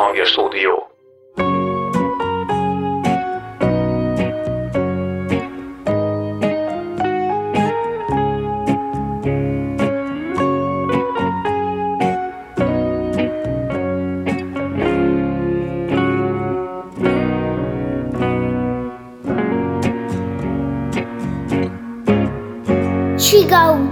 Hangja Stúdió. Csiga utca.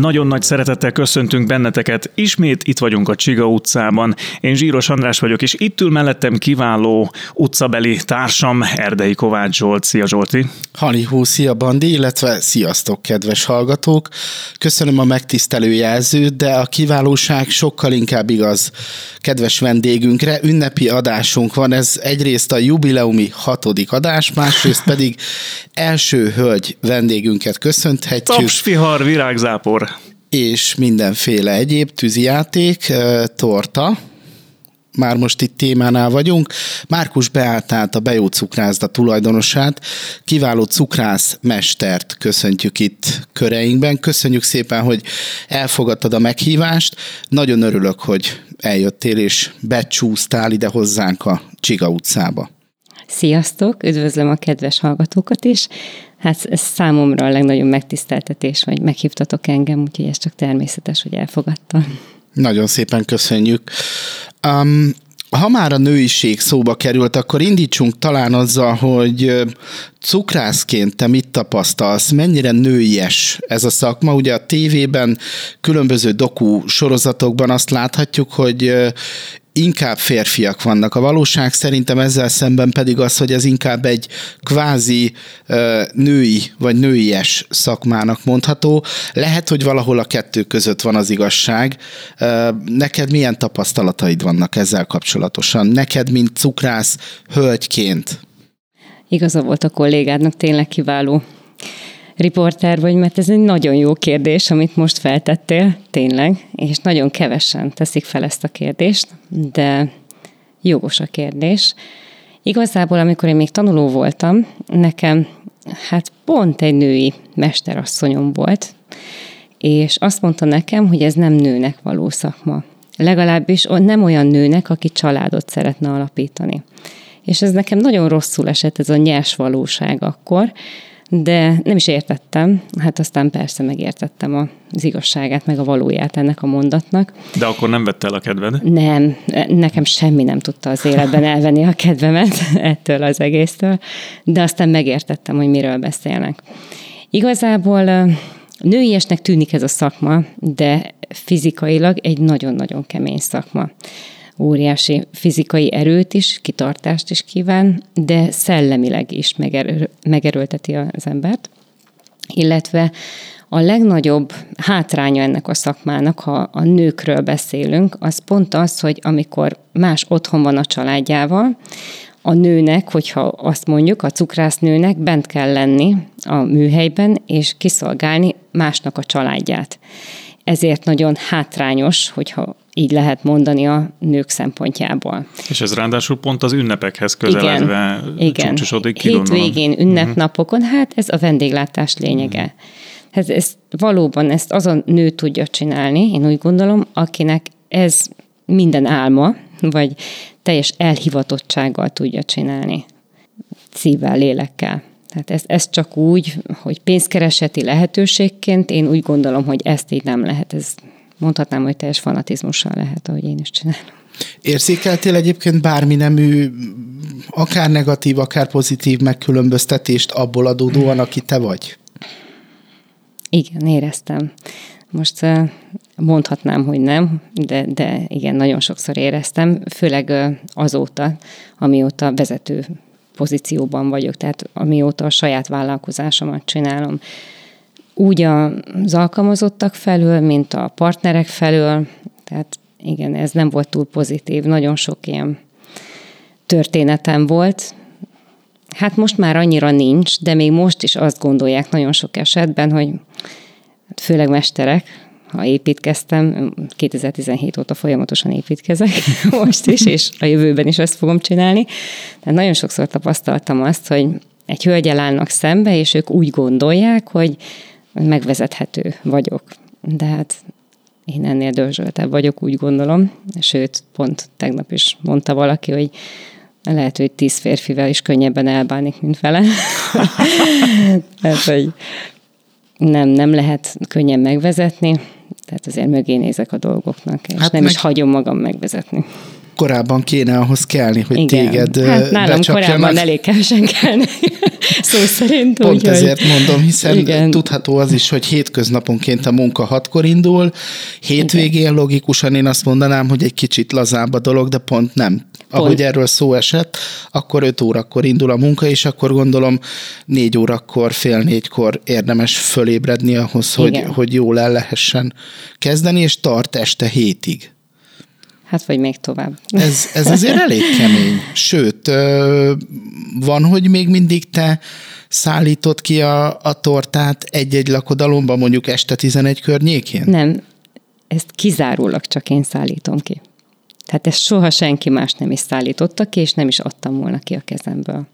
Nagyon nagy szeretettel köszöntünk benneteket. Ismét itt vagyunk a Csiga utcában. Én Zsíros András vagyok, és itt ül mellettem kiváló utcabeli társam, Erdei Kovács Zsolt. Szia Zsolti! Halihó, szia Bandi, illetve sziasztok, kedves hallgatók! Köszönöm a megtisztelő jelzőt, de a kiválóság sokkal inkább igaz kedves vendégünkre. Ünnepi adásunk van, ez egyrészt a jubileumi hatodik adás, másrészt pedig első hölgy vendégünket köszönthetjük. Tapsvihar, virágzápor! És mindenféle egyéb tűzijáték, torta, már most itt témánál vagyunk. Márkus Beáltát, a Bejó Cukrászda tulajdonosát, kiváló cukrász mestert köszöntjük itt köreinkben. Köszönjük szépen, hogy elfogadtad a meghívást. Nagyon örülök, hogy eljöttél és becsúsztál ide hozzánk a Csiga utcába. Sziasztok, üdvözlöm a kedves hallgatókat is. Hát ez számomra a legnagyobb megtiszteltetés, hogy meghívtatok engem, úgyhogy ez csak természetes, hogy elfogadtam. Nagyon szépen köszönjük. Um, ha már a nőiség szóba került, akkor indítsunk talán azzal, hogy cukrászként te mit tapasztalsz, mennyire nőies ez a szakma? Ugye a tévében, különböző doku sorozatokban azt láthatjuk, hogy inkább férfiak vannak. A valóság szerintem ezzel szemben pedig az, hogy ez inkább egy kvázi női vagy nőies szakmának mondható. Lehet, hogy valahol a kettő között van az igazság. Neked milyen tapasztalataid vannak ezzel kapcsolatosan? Neked, mint cukrász, hölgyként? Igaza volt a kollégádnak, tényleg kiváló riporter vagy, mert ez egy nagyon jó kérdés, amit most feltettél, tényleg, és nagyon kevesen teszik fel ezt a kérdést, de jogos a kérdés. Igazából, amikor én még tanuló voltam, nekem hát pont egy női mesterasszonyom volt, és azt mondta nekem, hogy ez nem nőnek való szakma. Legalábbis nem olyan nőnek, aki családot szeretne alapítani. És ez nekem nagyon rosszul esett, ez a nyers valóság akkor, de nem is értettem, hát aztán persze megértettem az igazságát, meg a valóját ennek a mondatnak. De akkor nem vette el a kedved? Nem, nekem semmi nem tudta az életben elvenni a kedvemet ettől az egésztől, de aztán megértettem, hogy miről beszélnek. Igazából nőiesnek tűnik ez a szakma, de fizikailag egy nagyon-nagyon kemény szakma óriási fizikai erőt is, kitartást is kíván, de szellemileg is megerő, megerőlteti az embert. Illetve a legnagyobb hátránya ennek a szakmának, ha a nőkről beszélünk, az pont az, hogy amikor más otthon van a családjával, a nőnek, hogyha azt mondjuk, a cukrásznőnek bent kell lenni a műhelyben, és kiszolgálni másnak a családját. Ezért nagyon hátrányos, hogyha így lehet mondani a nők szempontjából. És ez ráadásul pont az ünnepekhez közeledve igen, csúcsosodik ki, Hétvégén, ünnepnapokon, hát ez a vendéglátás lényege. Uh-huh. Ez, ez valóban ezt az a nő tudja csinálni, én úgy gondolom, akinek ez minden álma, vagy teljes elhivatottsággal tudja csinálni. Szívvel, lélekkel. Tehát ez, ez csak úgy, hogy pénzkereseti lehetőségként, én úgy gondolom, hogy ezt így nem lehet. Ez mondhatnám, hogy teljes fanatizmussal lehet, ahogy én is csinálom. Érzékeltél egyébként bármi nemű, akár negatív, akár pozitív megkülönböztetést abból adódóan, aki te vagy? Igen, éreztem. Most mondhatnám, hogy nem, de, de igen, nagyon sokszor éreztem, főleg azóta, amióta vezető pozícióban vagyok, tehát amióta a saját vállalkozásomat csinálom úgy az alkalmazottak felől, mint a partnerek felől, tehát igen, ez nem volt túl pozitív, nagyon sok ilyen történetem volt. Hát most már annyira nincs, de még most is azt gondolják nagyon sok esetben, hogy hát főleg mesterek, ha építkeztem, 2017 óta folyamatosan építkezek, most is, és a jövőben is ezt fogom csinálni. Tehát nagyon sokszor tapasztaltam azt, hogy egy hölgyel állnak szembe, és ők úgy gondolják, hogy megvezethető vagyok. De hát én ennél dörzsöltebb vagyok, úgy gondolom. Sőt, pont tegnap is mondta valaki, hogy lehet, hogy tíz férfivel is könnyebben elbánik, mint vele. Tehát, hogy nem, nem lehet könnyen megvezetni, tehát azért mögé nézek a dolgoknak, és hát nem meg... is hagyom magam megvezetni korábban kéne ahhoz kelni, hogy Igen. téged hát nálam korábban elég kevesen kelni, szó szerint. Pont úgy, ezért hogy... mondom, hiszen Igen. tudható az is, hogy hétköznaponként a munka hatkor indul, hétvégén Igen. logikusan én azt mondanám, hogy egy kicsit lazább a dolog, de pont nem. Pont. Ahogy erről szó esett, akkor 5 órakor indul a munka, és akkor gondolom 4 órakor, fél négykor érdemes fölébredni ahhoz, hogy, hogy jól el lehessen kezdeni, és tart este hétig. Hát vagy még tovább. Ez, ez azért elég kemény. Sőt, van, hogy még mindig te szállítod ki a, a tortát egy-egy lakodalomban, mondjuk este 11 környékén? Nem, ezt kizárólag csak én szállítom ki. Tehát ezt soha senki más nem is szállította ki, és nem is adtam volna ki a kezemből.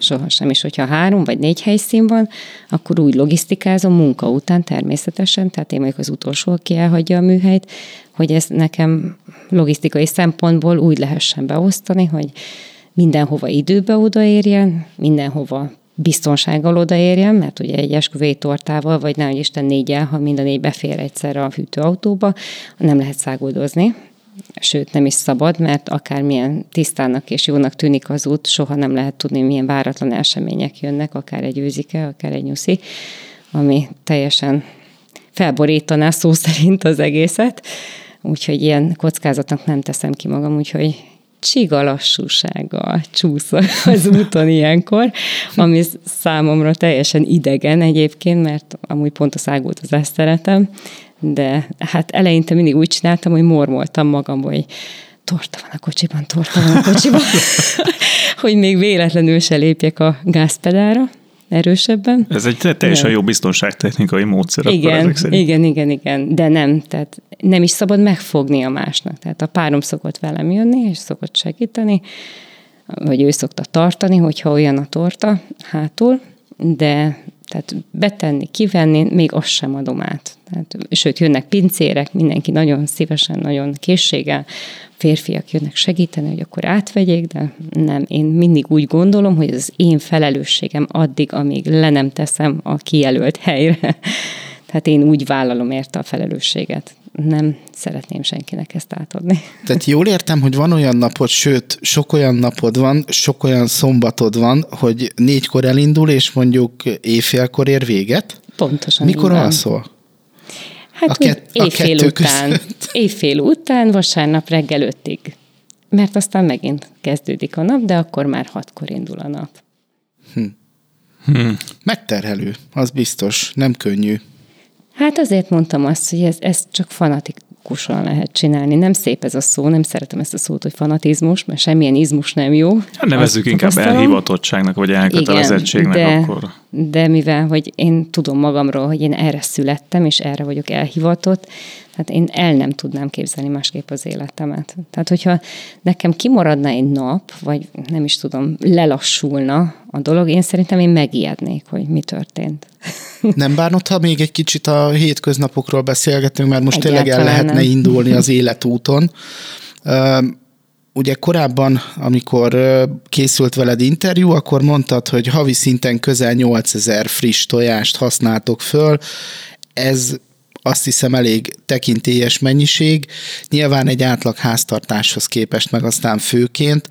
Sohasem. És hogyha három vagy négy helyszín van, akkor úgy logisztikázom munka után természetesen, tehát én vagyok az utolsó, aki elhagyja a műhelyt, hogy ez nekem logisztikai szempontból úgy lehessen beosztani, hogy mindenhova időbe odaérjen, mindenhova biztonsággal odaérjen, mert ugye egy esküvői tortával, vagy nehogy Isten négyel, ha mind a négy befér egyszerre a hűtőautóba, nem lehet szágoldozni, sőt nem is szabad, mert akármilyen tisztának és jónak tűnik az út, soha nem lehet tudni, milyen váratlan események jönnek, akár egy őzike, akár egy nyuszi, ami teljesen felborítaná szó szerint az egészet, úgyhogy ilyen kockázatnak nem teszem ki magam, úgyhogy csiga lassúsággal csúszol az úton ilyenkor, ami számomra teljesen idegen egyébként, mert amúgy pont a ezt szeretem, de hát eleinte mindig úgy csináltam, hogy mormoltam magam, hogy torta van a kocsiban, torta van a kocsiban, hogy még véletlenül se lépjek a gázpedára erősebben. Ez egy teljesen jó biztonságtechnikai módszer. Igen, igen, igen, igen, de nem, tehát nem is szabad megfogni a másnak. Tehát a párom szokott velem jönni, és szokott segíteni, vagy ő szokta tartani, hogyha olyan a torta hátul, de tehát betenni, kivenni, még azt sem adom át. Tehát, sőt, jönnek pincérek, mindenki nagyon szívesen, nagyon készséggel, férfiak jönnek segíteni, hogy akkor átvegyék, de nem, én mindig úgy gondolom, hogy az én felelősségem addig, amíg le nem teszem a kijelölt helyre. Tehát én úgy vállalom érte a felelősséget. Nem szeretném senkinek ezt átadni. Tehát jól értem, hogy van olyan napod, sőt, sok olyan napod van, sok olyan szombatod van, hogy négykor elindul, és mondjuk éjfélkor ér véget? Pontosan. Mikor alszol? Hát a kett, éjfél a után. Között. Éjfél után, vasárnap reggel ötig. Mert aztán megint kezdődik a nap, de akkor már hatkor indul a nap. Hm. Hm. Megterhelő, az biztos, nem könnyű. Hát azért mondtam azt, hogy ez, ez csak fanatik, fanatikusan lehet csinálni. Nem szép ez a szó, nem szeretem ezt a szót, hogy fanatizmus, mert semmilyen izmus nem jó. Hát nevezzük inkább tapasztalom. elhivatottságnak, vagy elkötelezettségnek Igen, de, akkor. De mivel, hogy én tudom magamról, hogy én erre születtem, és erre vagyok elhivatott, tehát én el nem tudnám képzelni másképp az életemet. Tehát, hogyha nekem kimaradna egy nap, vagy nem is tudom, lelassulna a dolog, én szerintem én megijednék, hogy mi történt. Nem bánod, ha még egy kicsit a hétköznapokról beszélgetünk, mert most Egyáltalán tényleg el lehetne nem. indulni az életúton. Ugye korábban, amikor készült veled interjú, akkor mondtad, hogy havi szinten közel 8000 friss tojást használtok föl. Ez azt hiszem elég tekintélyes mennyiség, nyilván egy átlag háztartáshoz képest, meg aztán főként.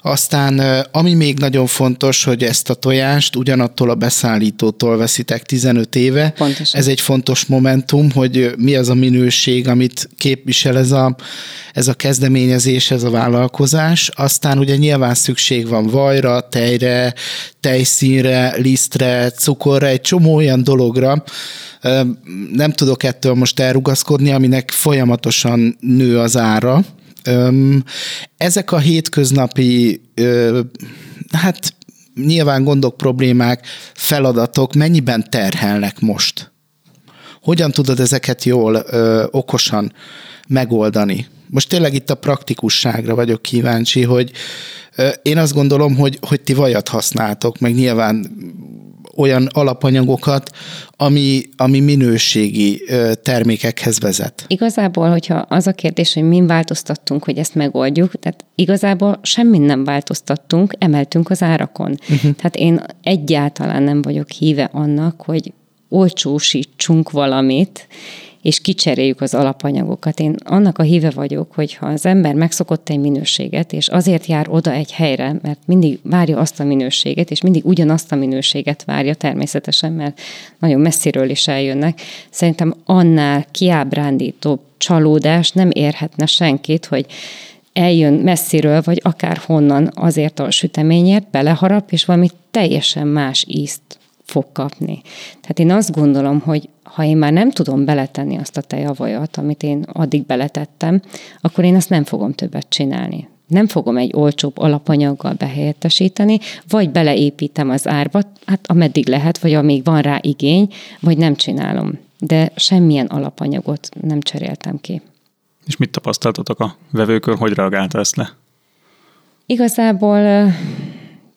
Aztán ami még nagyon fontos, hogy ezt a tojást ugyanattól a beszállítótól veszitek 15 éve. Pontosan. Ez egy fontos momentum, hogy mi az a minőség, amit képvisel ez a, ez a kezdeményezés, ez a vállalkozás. Aztán ugye nyilván szükség van vajra, tejre, tejszínre, lisztre, cukorra, egy csomó olyan dologra, nem tudok ettől most elrugaszkodni, aminek folyamatosan nő az ára. Ezek a hétköznapi, hát nyilván gondok, problémák, feladatok mennyiben terhelnek most? Hogyan tudod ezeket jól, okosan megoldani? Most tényleg itt a praktikusságra vagyok kíváncsi, hogy én azt gondolom, hogy, hogy ti vajat használtok, meg nyilván olyan alapanyagokat, ami, ami minőségi termékekhez vezet. Igazából, hogyha az a kérdés, hogy mi változtattunk, hogy ezt megoldjuk, tehát igazából semmit nem változtattunk, emeltünk az árakon. Uh-huh. Tehát én egyáltalán nem vagyok híve annak, hogy olcsósítsunk valamit, és kicseréljük az alapanyagokat. Én annak a híve vagyok, hogy ha az ember megszokott egy minőséget, és azért jár oda egy helyre, mert mindig várja azt a minőséget, és mindig ugyanazt a minőséget várja természetesen, mert nagyon messziről is eljönnek, szerintem annál kiábrándítóbb csalódás nem érhetne senkit, hogy eljön messziről, vagy akár honnan azért a süteményért, beleharap, és valami teljesen más ízt fog kapni. Tehát én azt gondolom, hogy ha én már nem tudom beletenni azt a tejavajat, amit én addig beletettem, akkor én azt nem fogom többet csinálni. Nem fogom egy olcsóbb alapanyaggal behelyettesíteni, vagy beleépítem az árba, hát ameddig lehet, vagy amíg van rá igény, vagy nem csinálom. De semmilyen alapanyagot nem cseréltem ki. És mit tapasztaltatok a vevőkön, hogy reagálta ezt le? Igazából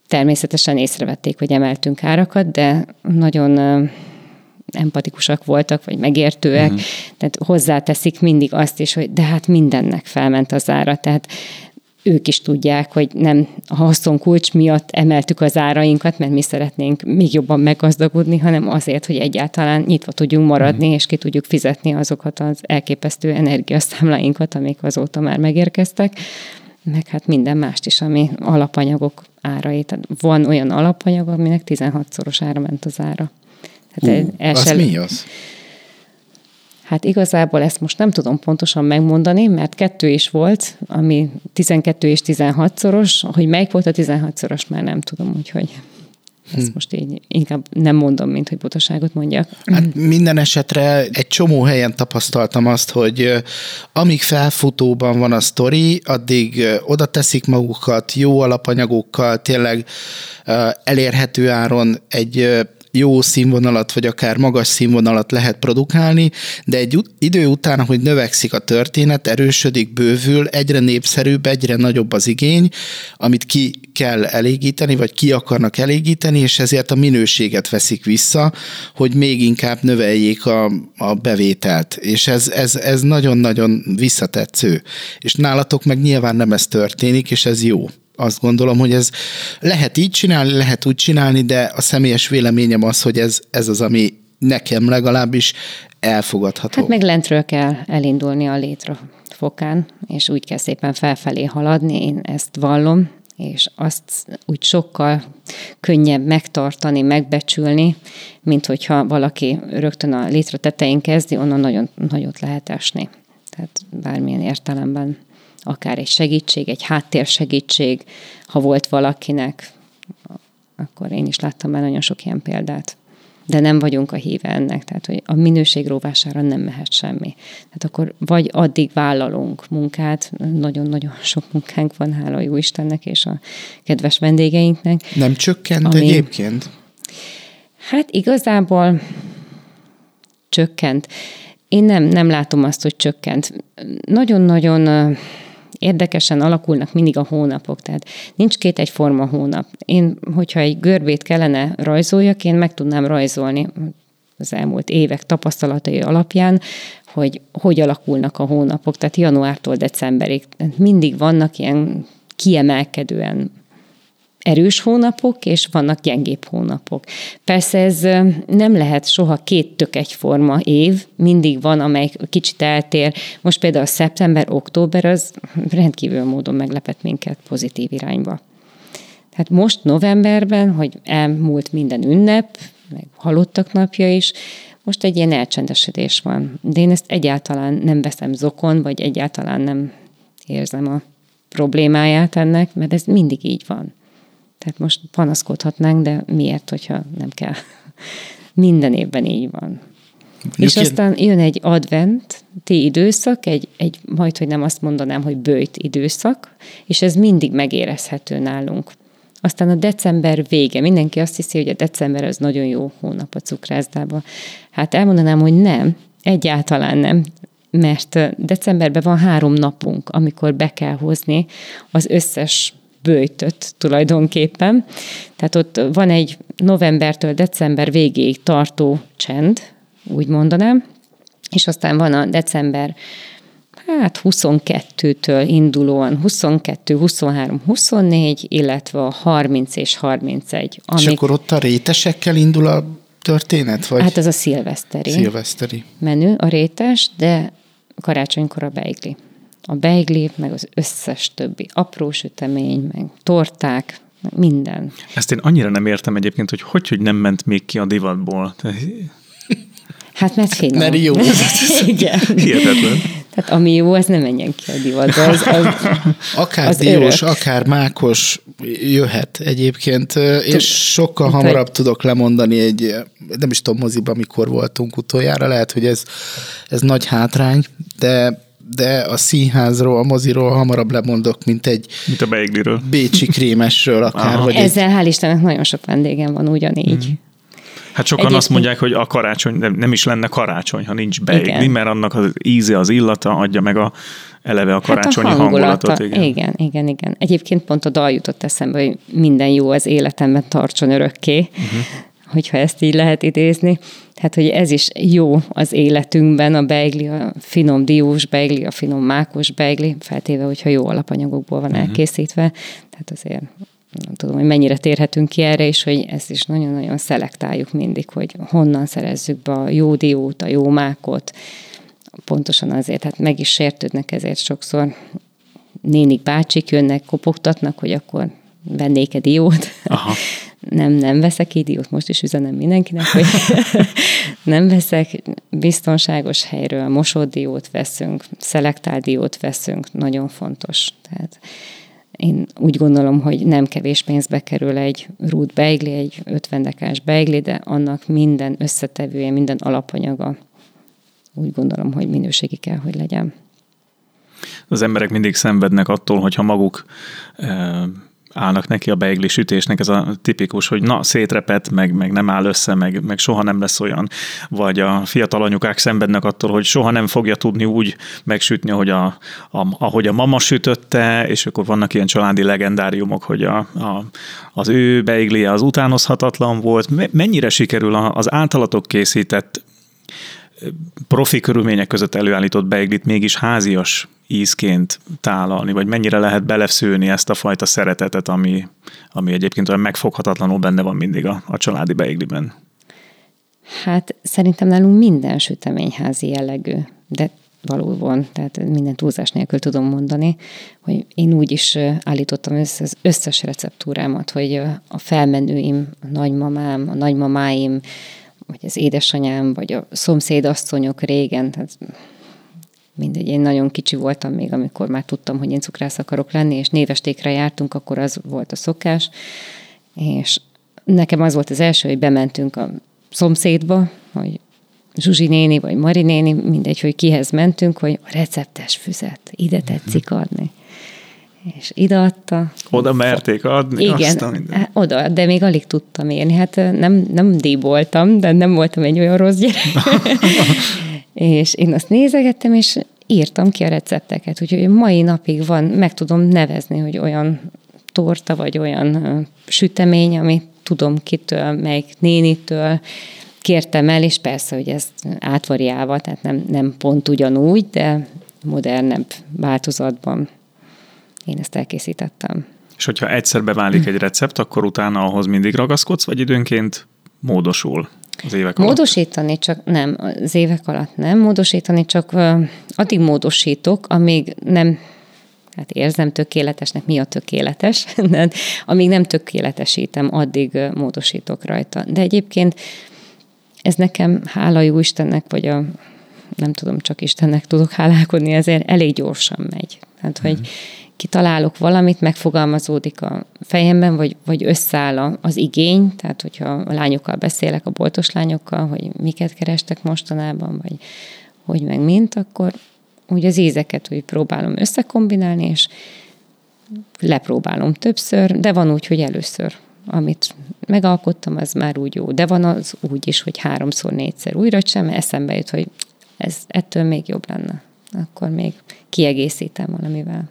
természetesen észrevették, hogy emeltünk árakat, de nagyon empatikusak voltak, vagy megértőek, uh-huh. tehát hozzáteszik mindig azt is, hogy de hát mindennek felment az ára, tehát ők is tudják, hogy nem a haszonkulcs miatt emeltük az árainkat, mert mi szeretnénk még jobban meggazdagodni, hanem azért, hogy egyáltalán nyitva tudjunk maradni, uh-huh. és ki tudjuk fizetni azokat az elképesztő energiaszámláinkat, amik azóta már megérkeztek, meg hát minden mást is, ami alapanyagok árai. Tehát van olyan alapanyag, aminek 16-szoros ára ment az ára. Hát Hú, el, az mi az? Hát igazából ezt most nem tudom pontosan megmondani, mert kettő is volt, ami 12 és 16 szoros, hogy melyik volt a 16 szoros, már nem tudom, úgyhogy ezt hm. most így inkább nem mondom, mint hogy butaságot mondjak. Hát minden esetre egy csomó helyen tapasztaltam azt, hogy amíg felfutóban van a sztori, addig oda teszik magukat jó alapanyagokkal, tényleg elérhető áron egy jó színvonalat, vagy akár magas színvonalat lehet produkálni, de egy idő után, ahogy növekszik a történet, erősödik, bővül, egyre népszerűbb, egyre nagyobb az igény, amit ki kell elégíteni, vagy ki akarnak elégíteni, és ezért a minőséget veszik vissza, hogy még inkább növeljék a, a bevételt. És ez, ez, ez nagyon-nagyon visszatetsző. És nálatok meg nyilván nem ez történik, és ez jó azt gondolom, hogy ez lehet így csinálni, lehet úgy csinálni, de a személyes véleményem az, hogy ez, ez az, ami nekem legalábbis elfogadható. Hát meg lentről kell elindulni a létre fokán, és úgy kell szépen felfelé haladni, én ezt vallom, és azt úgy sokkal könnyebb megtartani, megbecsülni, mint hogyha valaki rögtön a létre tetején kezdi, onnan nagyon nagyot lehet esni. Tehát bármilyen értelemben akár egy segítség, egy háttérsegítség, ha volt valakinek, akkor én is láttam már nagyon sok ilyen példát. De nem vagyunk a híve ennek, tehát hogy a minőség róvására nem mehet semmi. Tehát akkor vagy addig vállalunk munkát, nagyon-nagyon sok munkánk van, hála jó Istennek és a kedves vendégeinknek. Nem csökkent ami, egyébként? Hát igazából csökkent. Én nem, nem látom azt, hogy csökkent. Nagyon-nagyon érdekesen alakulnak mindig a hónapok, tehát nincs két egyforma hónap. Én, hogyha egy görbét kellene rajzoljak, én meg tudnám rajzolni az elmúlt évek tapasztalatai alapján, hogy hogy alakulnak a hónapok, tehát januártól decemberig. Mindig vannak ilyen kiemelkedően erős hónapok, és vannak gyengébb hónapok. Persze ez nem lehet soha két tök egyforma év, mindig van, amely kicsit eltér. Most például a szeptember-október az rendkívül módon meglepett minket pozitív irányba. Tehát most novemberben, hogy elmúlt minden ünnep, meg halottak napja is, most egy ilyen elcsendesedés van. De én ezt egyáltalán nem veszem zokon, vagy egyáltalán nem érzem a problémáját ennek, mert ez mindig így van. Tehát most panaszkodhatnánk, de miért, hogyha nem kell? Minden évben így van. Mondjuk és aztán jön egy adventi időszak, egy, egy majd, hogy nem azt mondanám, hogy bőjt időszak, és ez mindig megérezhető nálunk. Aztán a december vége. Mindenki azt hiszi, hogy a december az nagyon jó hónap a cukrászdában. Hát elmondanám, hogy nem, egyáltalán nem, mert decemberben van három napunk, amikor be kell hozni az összes bőjtöt tulajdonképpen. Tehát ott van egy novembertől december végéig tartó csend, úgy mondanám, és aztán van a december hát 22-től indulóan 22, 23, 24, illetve a 30 és 31. Amik... És akkor ott a rétesekkel indul a történet? Vagy? Hát ez a szilveszteri. Szilveszteri. Menü, a rétes, de karácsonykor a beigli. A beigli, meg az összes többi apró sütemény, meg torták, meg minden. Ezt én annyira nem értem egyébként, hogy hogy, hogy nem ment még ki a divatból. Hát mert finom. Mert jó. Igen. Hihetetlen. Tehát ami jó, az nem menjen ki a divatba. Az, az, akár az diós, örök. akár mákos jöhet egyébként, és sokkal hamarabb tudok lemondani egy, nem is tudom, moziba, mikor voltunk utoljára, lehet, hogy ez, ez nagy hátrány, de de a színházról, a moziról hamarabb lemondok, mint egy mint a beigliről. bécsi krémesről akár. Vagy Ezzel egy... hál' Istennek nagyon sok vendégem van ugyanígy. Mm. Hát sokan Egyébként... azt mondják, hogy a karácsony nem, nem is lenne karácsony, ha nincs beigli, mert annak az íze, az illata adja meg a eleve a karácsonyi hát a hangulatot. Igen. igen, igen, igen. Egyébként pont a dal jutott eszembe, hogy minden jó az életemben tartson örökké, uh-huh. Hogyha ezt így lehet idézni. Tehát, hogy ez is jó az életünkben, a beigli, a finom diós beigli, a finom mákos beigli, feltéve, hogyha jó alapanyagokból van uh-huh. elkészítve. Tehát azért nem tudom, hogy mennyire térhetünk ki erre, és hogy ezt is nagyon-nagyon szelektáljuk mindig, hogy honnan szerezzük be a jó diót, a jó mákot, pontosan azért, hát meg is sértődnek ezért sokszor. Nénik bácsik jönnek, kopogtatnak, hogy akkor vennék-e diót. Aha. nem, nem veszek idiót, most is üzenem mindenkinek, hogy nem veszek, biztonságos helyről mosódiót veszünk, szelektáldiót veszünk, nagyon fontos. Tehát én úgy gondolom, hogy nem kevés pénzbe kerül egy rút beigli, egy 50 dekás beigli, de annak minden összetevője, minden alapanyaga úgy gondolom, hogy minőségi kell, hogy legyen. Az emberek mindig szenvednek attól, hogyha maguk állnak neki a beigli sütésnek, ez a tipikus, hogy na, szétrepet, meg, meg nem áll össze, meg, meg soha nem lesz olyan. Vagy a fiatal anyukák szenvednek attól, hogy soha nem fogja tudni úgy megsütni, ahogy a, a, ahogy a mama sütötte, és akkor vannak ilyen családi legendáriumok, hogy a, a, az ő beiglie az utánozhatatlan volt. Mennyire sikerül az általatok készített profi körülmények között előállított beiglit mégis házias ízként tálalni, vagy mennyire lehet beleszőni ezt a fajta szeretetet, ami, ami egyébként olyan megfoghatatlanul benne van mindig a, a családi beigliben? Hát szerintem nálunk minden süteményházi jellegű, de valóban, tehát minden túlzás nélkül tudom mondani, hogy én úgy is állítottam össze az összes receptúrámat, hogy a felmenőim, a nagymamám, a nagymamáim, vagy az édesanyám, vagy a szomszédasszonyok régen, tehát mindegy, én nagyon kicsi voltam még, amikor már tudtam, hogy én cukrász akarok lenni, és névestékre jártunk, akkor az volt a szokás, és nekem az volt az első, hogy bementünk a szomszédba, hogy Zsuzsi néni, vagy Mari néni, mindegy, hogy kihez mentünk, hogy a receptes füzet, ide tetszik adni. És ide adta. Oda merték adni? Igen, hát oda, de még alig tudtam érni. Hát nem, nem díboltam, de nem voltam egy olyan rossz gyerek. és én azt nézegettem, és írtam ki a recepteket, úgyhogy mai napig van, meg tudom nevezni, hogy olyan torta, vagy olyan sütemény, amit tudom kitől, meg nénitől, kértem el, és persze, hogy ez átvariálva, tehát nem, nem pont ugyanúgy, de modernebb változatban én ezt elkészítettem. És hogyha egyszer beválik egy recept, akkor utána ahhoz mindig ragaszkodsz, vagy időnként módosul? az évek alatt? Módosítani csak nem, az évek alatt nem, módosítani csak addig módosítok, amíg nem hát érzem tökéletesnek, mi a tökéletes, de amíg nem tökéletesítem, addig módosítok rajta. De egyébként ez nekem, hála jó Istennek, vagy a nem tudom, csak Istennek tudok hálálkodni, ezért elég gyorsan megy. Tehát, hogy mm kitalálok valamit, megfogalmazódik a fejemben, vagy, vagy összeáll az igény, tehát hogyha a lányokkal beszélek, a boltos lányokkal, hogy miket kerestek mostanában, vagy hogy meg mint, akkor úgy az ízeket úgy próbálom összekombinálni, és lepróbálom többször, de van úgy, hogy először, amit megalkottam, az már úgy jó. De van az úgy is, hogy háromszor, négyszer újra sem, eszembe jut, hogy ez ettől még jobb lenne. Akkor még kiegészítem valamivel.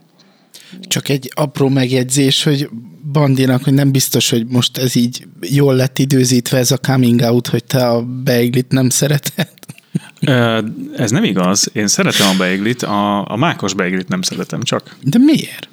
Csak egy apró megjegyzés, hogy Bandinak, hogy nem biztos, hogy most ez így jól lett időzítve ez a coming out, hogy te a beiglit nem szereted. Ez nem igaz. Én szeretem a beiglit, a, a mákos beiglit nem szeretem csak. De miért?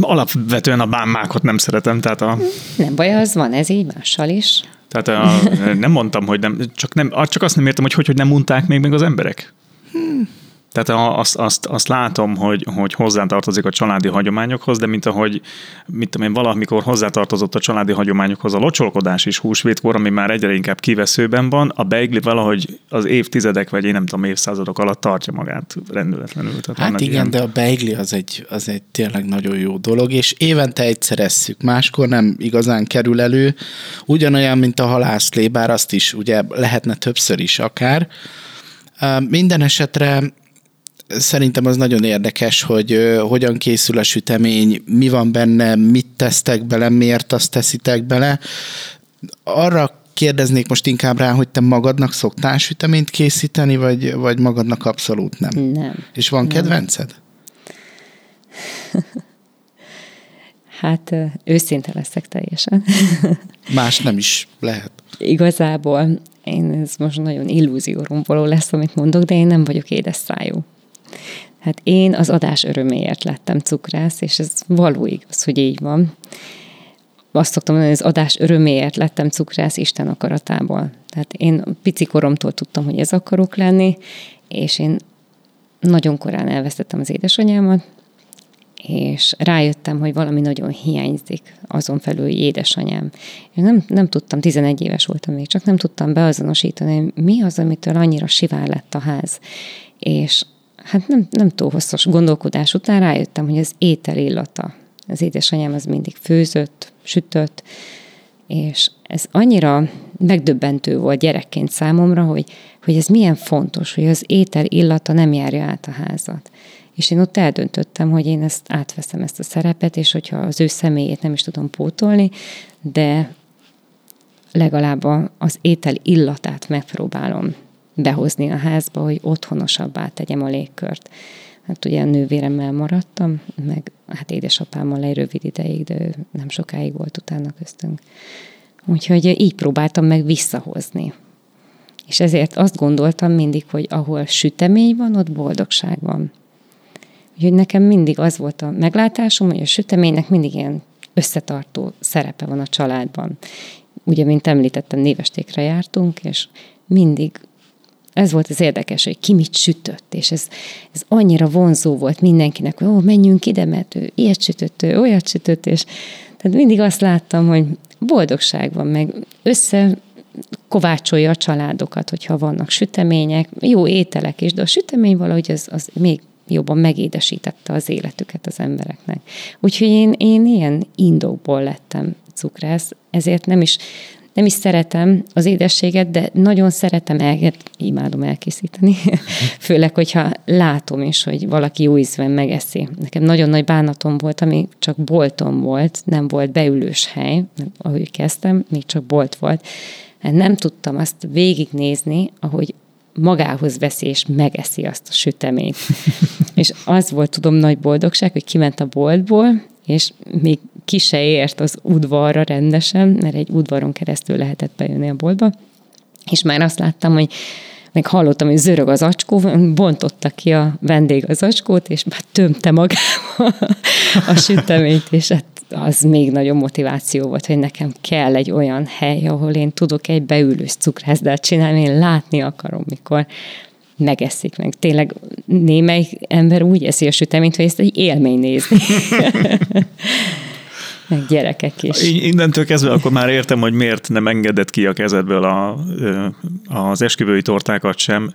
Alapvetően a mákot nem szeretem, tehát a... Nem baj, az van, ez így mással is. Tehát a, nem mondtam, hogy nem, csak, nem, csak azt nem értem, hogy hogy, hogy nem mondták még meg az emberek. Hmm. Tehát azt, azt, azt látom, hogy, hogy hozzátartozik a családi hagyományokhoz, de mint ahogy, mit tudom én, valamikor hozzátartozott a családi hagyományokhoz a locsolkodás is húsvétkor, ami már egyre inkább kiveszőben van, a beigli valahogy az évtizedek, vagy én nem tudom, évszázadok alatt tartja magát rendületlenül. Tehát hát igen, ilyen... de a beigli az egy, az egy tényleg nagyon jó dolog, és évente egyszer esszük, máskor nem igazán kerül elő, ugyanolyan, mint a halászlé, bár azt is ugye lehetne többször is akár, minden esetre Szerintem az nagyon érdekes, hogy hogyan készül a sütemény, mi van benne, mit tesztek bele, miért azt teszitek bele. Arra kérdeznék most inkább rá, hogy te magadnak szoktál süteményt készíteni, vagy, vagy magadnak abszolút nem? Nem. És van nem. kedvenced? Hát őszinte leszek teljesen. Más nem is lehet. Igazából én ez most nagyon illúzióromboló lesz, amit mondok, de én nem vagyok édes szájú. Hát én az adás öröméért lettem cukrász, és ez való igaz, hogy így van. Azt szoktam mondani, hogy az adás öröméért lettem cukrász Isten akaratából. Tehát én pici koromtól tudtam, hogy ez akarok lenni, és én nagyon korán elvesztettem az édesanyámat, és rájöttem, hogy valami nagyon hiányzik azon felül, hogy édesanyám. Én nem, nem tudtam, 11 éves voltam még, csak nem tudtam beazonosítani, mi az, amitől annyira sivár lett a ház. És hát nem, nem túl hosszas gondolkodás után rájöttem, hogy az étel illata. Az édesanyám az mindig főzött, sütött, és ez annyira megdöbbentő volt gyerekként számomra, hogy, hogy ez milyen fontos, hogy az étel illata nem járja át a házat. És én ott eldöntöttem, hogy én ezt átveszem ezt a szerepet, és hogyha az ő személyét nem is tudom pótolni, de legalább az étel illatát megpróbálom behozni a házba, hogy otthonosabbá tegyem a légkört. Hát ugye a nővéremmel maradtam, meg hát édesapámmal egy rövid ideig, de ő nem sokáig volt utána köztünk. Úgyhogy így próbáltam meg visszahozni. És ezért azt gondoltam mindig, hogy ahol sütemény van, ott boldogság van. Úgyhogy nekem mindig az volt a meglátásom, hogy a süteménynek mindig ilyen összetartó szerepe van a családban. Ugye, mint említettem, névestékre jártunk, és mindig ez volt az érdekes, hogy ki mit sütött, és ez, ez annyira vonzó volt mindenkinek, hogy ó, menjünk ide, mert ő ilyet sütött, ő olyat sütött, és tehát mindig azt láttam, hogy boldogság van, meg össze kovácsolja a családokat, hogyha vannak sütemények, jó ételek is, de a sütemény valahogy az, az még jobban megédesítette az életüket az embereknek. Úgyhogy én, én ilyen indokból lettem cukrász, ezért nem is nem is szeretem az édességet, de nagyon szeretem el, imádom elkészíteni, főleg, hogyha látom is, hogy valaki jó ízben megeszi. Nekem nagyon nagy bánatom volt, ami csak boltom volt, nem volt beülős hely, ahogy kezdtem, még csak bolt volt. Hát nem tudtam azt végignézni, ahogy magához veszi és megeszi azt a süteményt. és az volt, tudom, nagy boldogság, hogy kiment a boltból, és még ki se ért az udvarra rendesen, mert egy udvaron keresztül lehetett bejönni a boltba, és már azt láttam, hogy meg hallottam, hogy zörög az acskó, bontotta ki a vendég az acskót, és már tömte magába a süteményt, és hát az még nagyobb motiváció volt, hogy nekem kell egy olyan hely, ahol én tudok egy beülős cukrászdát csinálni, én látni akarom, mikor megeszik meg. Tényleg némely ember úgy eszi a süteményt, hogy ezt egy élmény nézni. meg gyerekek is. Innentől kezdve akkor már értem, hogy miért nem engedett ki a kezedből a, az esküvői tortákat sem.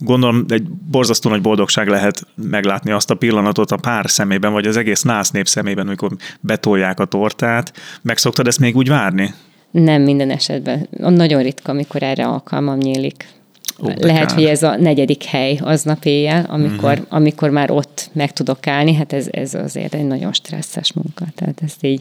Gondolom, egy borzasztó nagy boldogság lehet meglátni azt a pillanatot a pár szemében, vagy az egész nász nép szemében, amikor betolják a tortát. Megszoktad ezt még úgy várni? Nem minden esetben. Nagyon ritka, amikor erre alkalmam nyílik. Ó, Lehet, kár. hogy ez a negyedik hely aznap éjjel, amikor, uh-huh. amikor már ott meg tudok állni, hát ez, ez azért egy nagyon stresszes munka, tehát ezt így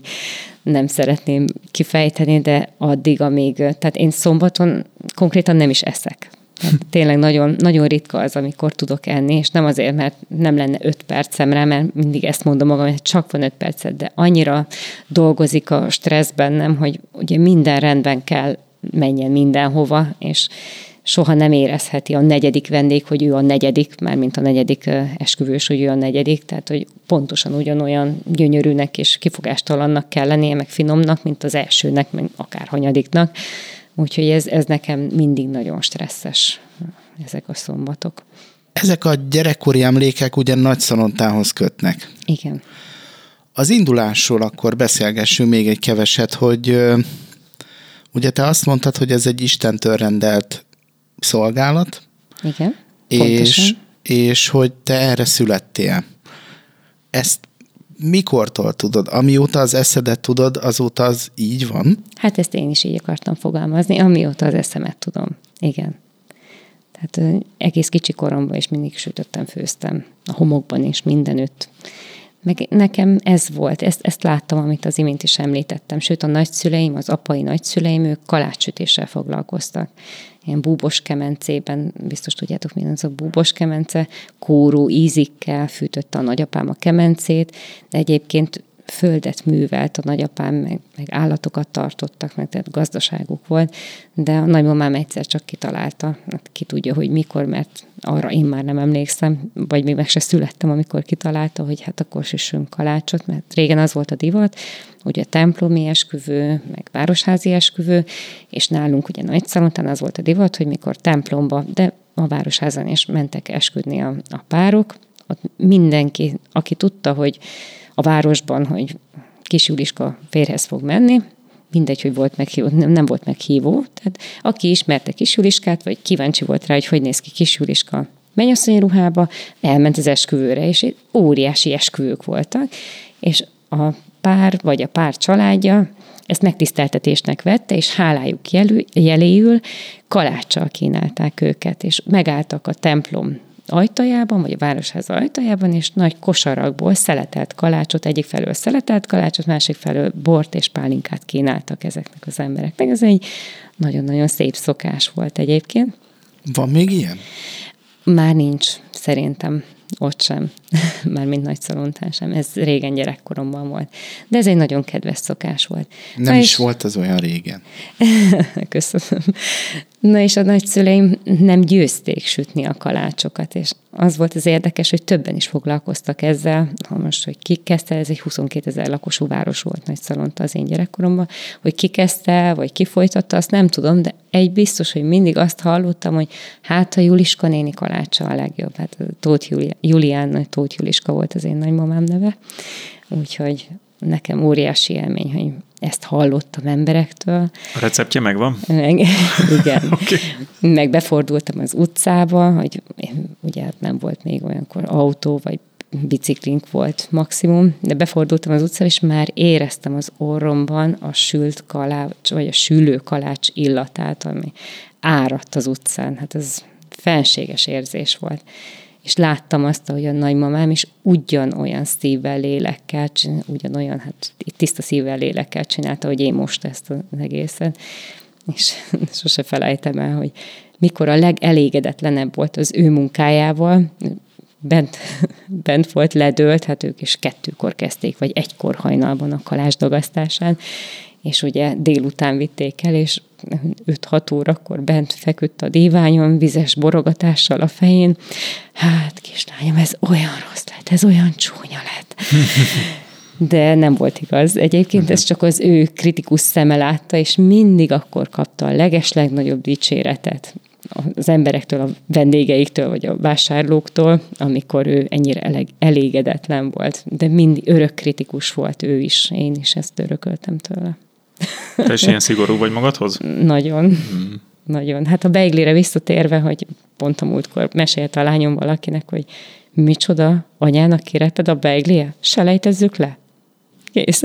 nem szeretném kifejteni, de addig, amíg, tehát én szombaton konkrétan nem is eszek. Tehát tényleg nagyon, nagyon ritka az, amikor tudok enni, és nem azért, mert nem lenne öt percemre, mert mindig ezt mondom magam, hogy csak van öt percet, de annyira dolgozik a stressz bennem, hogy ugye minden rendben kell menjen mindenhova, és soha nem érezheti a negyedik vendég, hogy ő a negyedik, már mint a negyedik esküvős, hogy ő a negyedik, tehát hogy pontosan ugyanolyan gyönyörűnek és kifogástalannak kell lennie, meg finomnak, mint az elsőnek, meg akár hanyadiknak. Úgyhogy ez, ez nekem mindig nagyon stresszes, ezek a szombatok. Ezek a gyerekkori emlékek ugye nagy szalontához kötnek. Igen. Az indulásról akkor beszélgessünk még egy keveset, hogy ugye te azt mondtad, hogy ez egy Istentől rendelt szolgálat. Igen, és, és hogy te erre születtél. Ezt mikortól tudod? Amióta az eszedet tudod, azóta az így van? Hát ezt én is így akartam fogalmazni, amióta az eszemet tudom. Igen. Tehát egész kicsi koromban is mindig sütöttem, főztem. A homokban is, mindenütt. Meg nekem ez volt, ezt, ezt láttam, amit az imént is említettem. Sőt, a nagyszüleim, az apai nagyszüleim, ők kalácsütéssel foglalkoztak ilyen búbos kemencében, biztos tudjátok, milyen az a búbos kemence, kóró ízikkel fűtötte a nagyapám a kemencét, de egyébként földet művelt a nagyapám, meg, meg állatokat tartottak, meg tehát gazdaságuk volt, de a nagymamám egyszer csak kitalálta, hát ki tudja, hogy mikor, mert arra én már nem emlékszem, vagy még meg se születtem, amikor kitalálta, hogy hát akkor süssünk kalácsot, mert régen az volt a divat, ugye templomi esküvő, meg városházi esküvő, és nálunk ugye nagy szalontán az volt a divat, hogy mikor templomba, de a városházan is mentek esküdni a, a párok, ott mindenki, aki tudta, hogy a városban, hogy kis Juliska férhez fog menni, mindegy, hogy volt meghívó, nem, nem volt meghívó. Tehát aki ismerte kis Juliskát, vagy kíváncsi volt rá, hogy hogy néz ki kis Juliska mennyasszony ruhába, elment az esküvőre, és óriási esküvők voltak, és a pár, vagy a pár családja ezt megtiszteltetésnek vette, és hálájuk jelű, jeléül kaláccsal kínálták őket, és megálltak a templom ajtajában, vagy a városház ajtajában, és nagy kosarakból szeletelt kalácsot, egyik felől szeletelt kalácsot, másik felől bort és pálinkát kínáltak ezeknek az embereknek. Ez egy nagyon-nagyon szép szokás volt egyébként. Van még ilyen? Már nincs, szerintem ott sem, mint nagy szalontán sem. Ez régen gyerekkoromban volt. De ez egy nagyon kedves szokás volt. Nem Na is és... volt az olyan régen. Köszönöm. Na és a nagyszüleim nem győzték sütni a kalácsokat, és az volt az érdekes, hogy többen is foglalkoztak ezzel, ha most, hogy ki kezdte, ez egy 22 ezer lakosú város volt Nagy Szalonta az én gyerekkoromban, hogy ki kezdte, vagy ki folytatta, azt nem tudom, de egy biztos, hogy mindig azt hallottam, hogy hát a Juliska néni kalácsa a legjobb. Hát Tóth Julián, Tóth Juliska volt az én nagymamám neve, úgyhogy nekem óriási élmény, hogy ezt hallottam emberektől. A receptje megvan? Meg, igen. okay. Meg befordultam az utcába, hogy ugye nem volt még olyankor autó, vagy biciklink volt maximum, de befordultam az utcára, és már éreztem az orromban a sült kalács, vagy a sülő kalács illatát, ami áradt az utcán. Hát ez fenséges érzés volt és láttam azt, hogy a nagymamám is ugyanolyan szívvel, lélekkel, ugyanolyan, hát tiszta szívvel, lélekkel csinálta, hogy én most ezt az egészet. És sose felejtem el, hogy mikor a legelégedetlenebb volt az ő munkájával, bent, bent volt, ledőlt, hát ők is kettőkor kezdték, vagy egykor hajnalban a kalásdagasztásán, és ugye délután vitték el, és 5-6 órakor bent feküdt a díványon, vizes borogatással a fején. Hát, kislányom, ez olyan rossz lett, ez olyan csúnya lett. De nem volt igaz. Egyébként ez csak az ő kritikus szeme látta, és mindig akkor kapta a leges legnagyobb dicséretet az emberektől, a vendégeiktől, vagy a vásárlóktól, amikor ő ennyire elégedetlen volt. De mindig örök kritikus volt ő is. Én is ezt örököltem tőle. Te is ilyen szigorú vagy magadhoz? Nagyon. Hmm. Nagyon. Hát a beiglire visszatérve, hogy pont a múltkor mesélt a lányom valakinek, hogy micsoda, anyának kireped a beiglie? Selejtezzük le? Kész.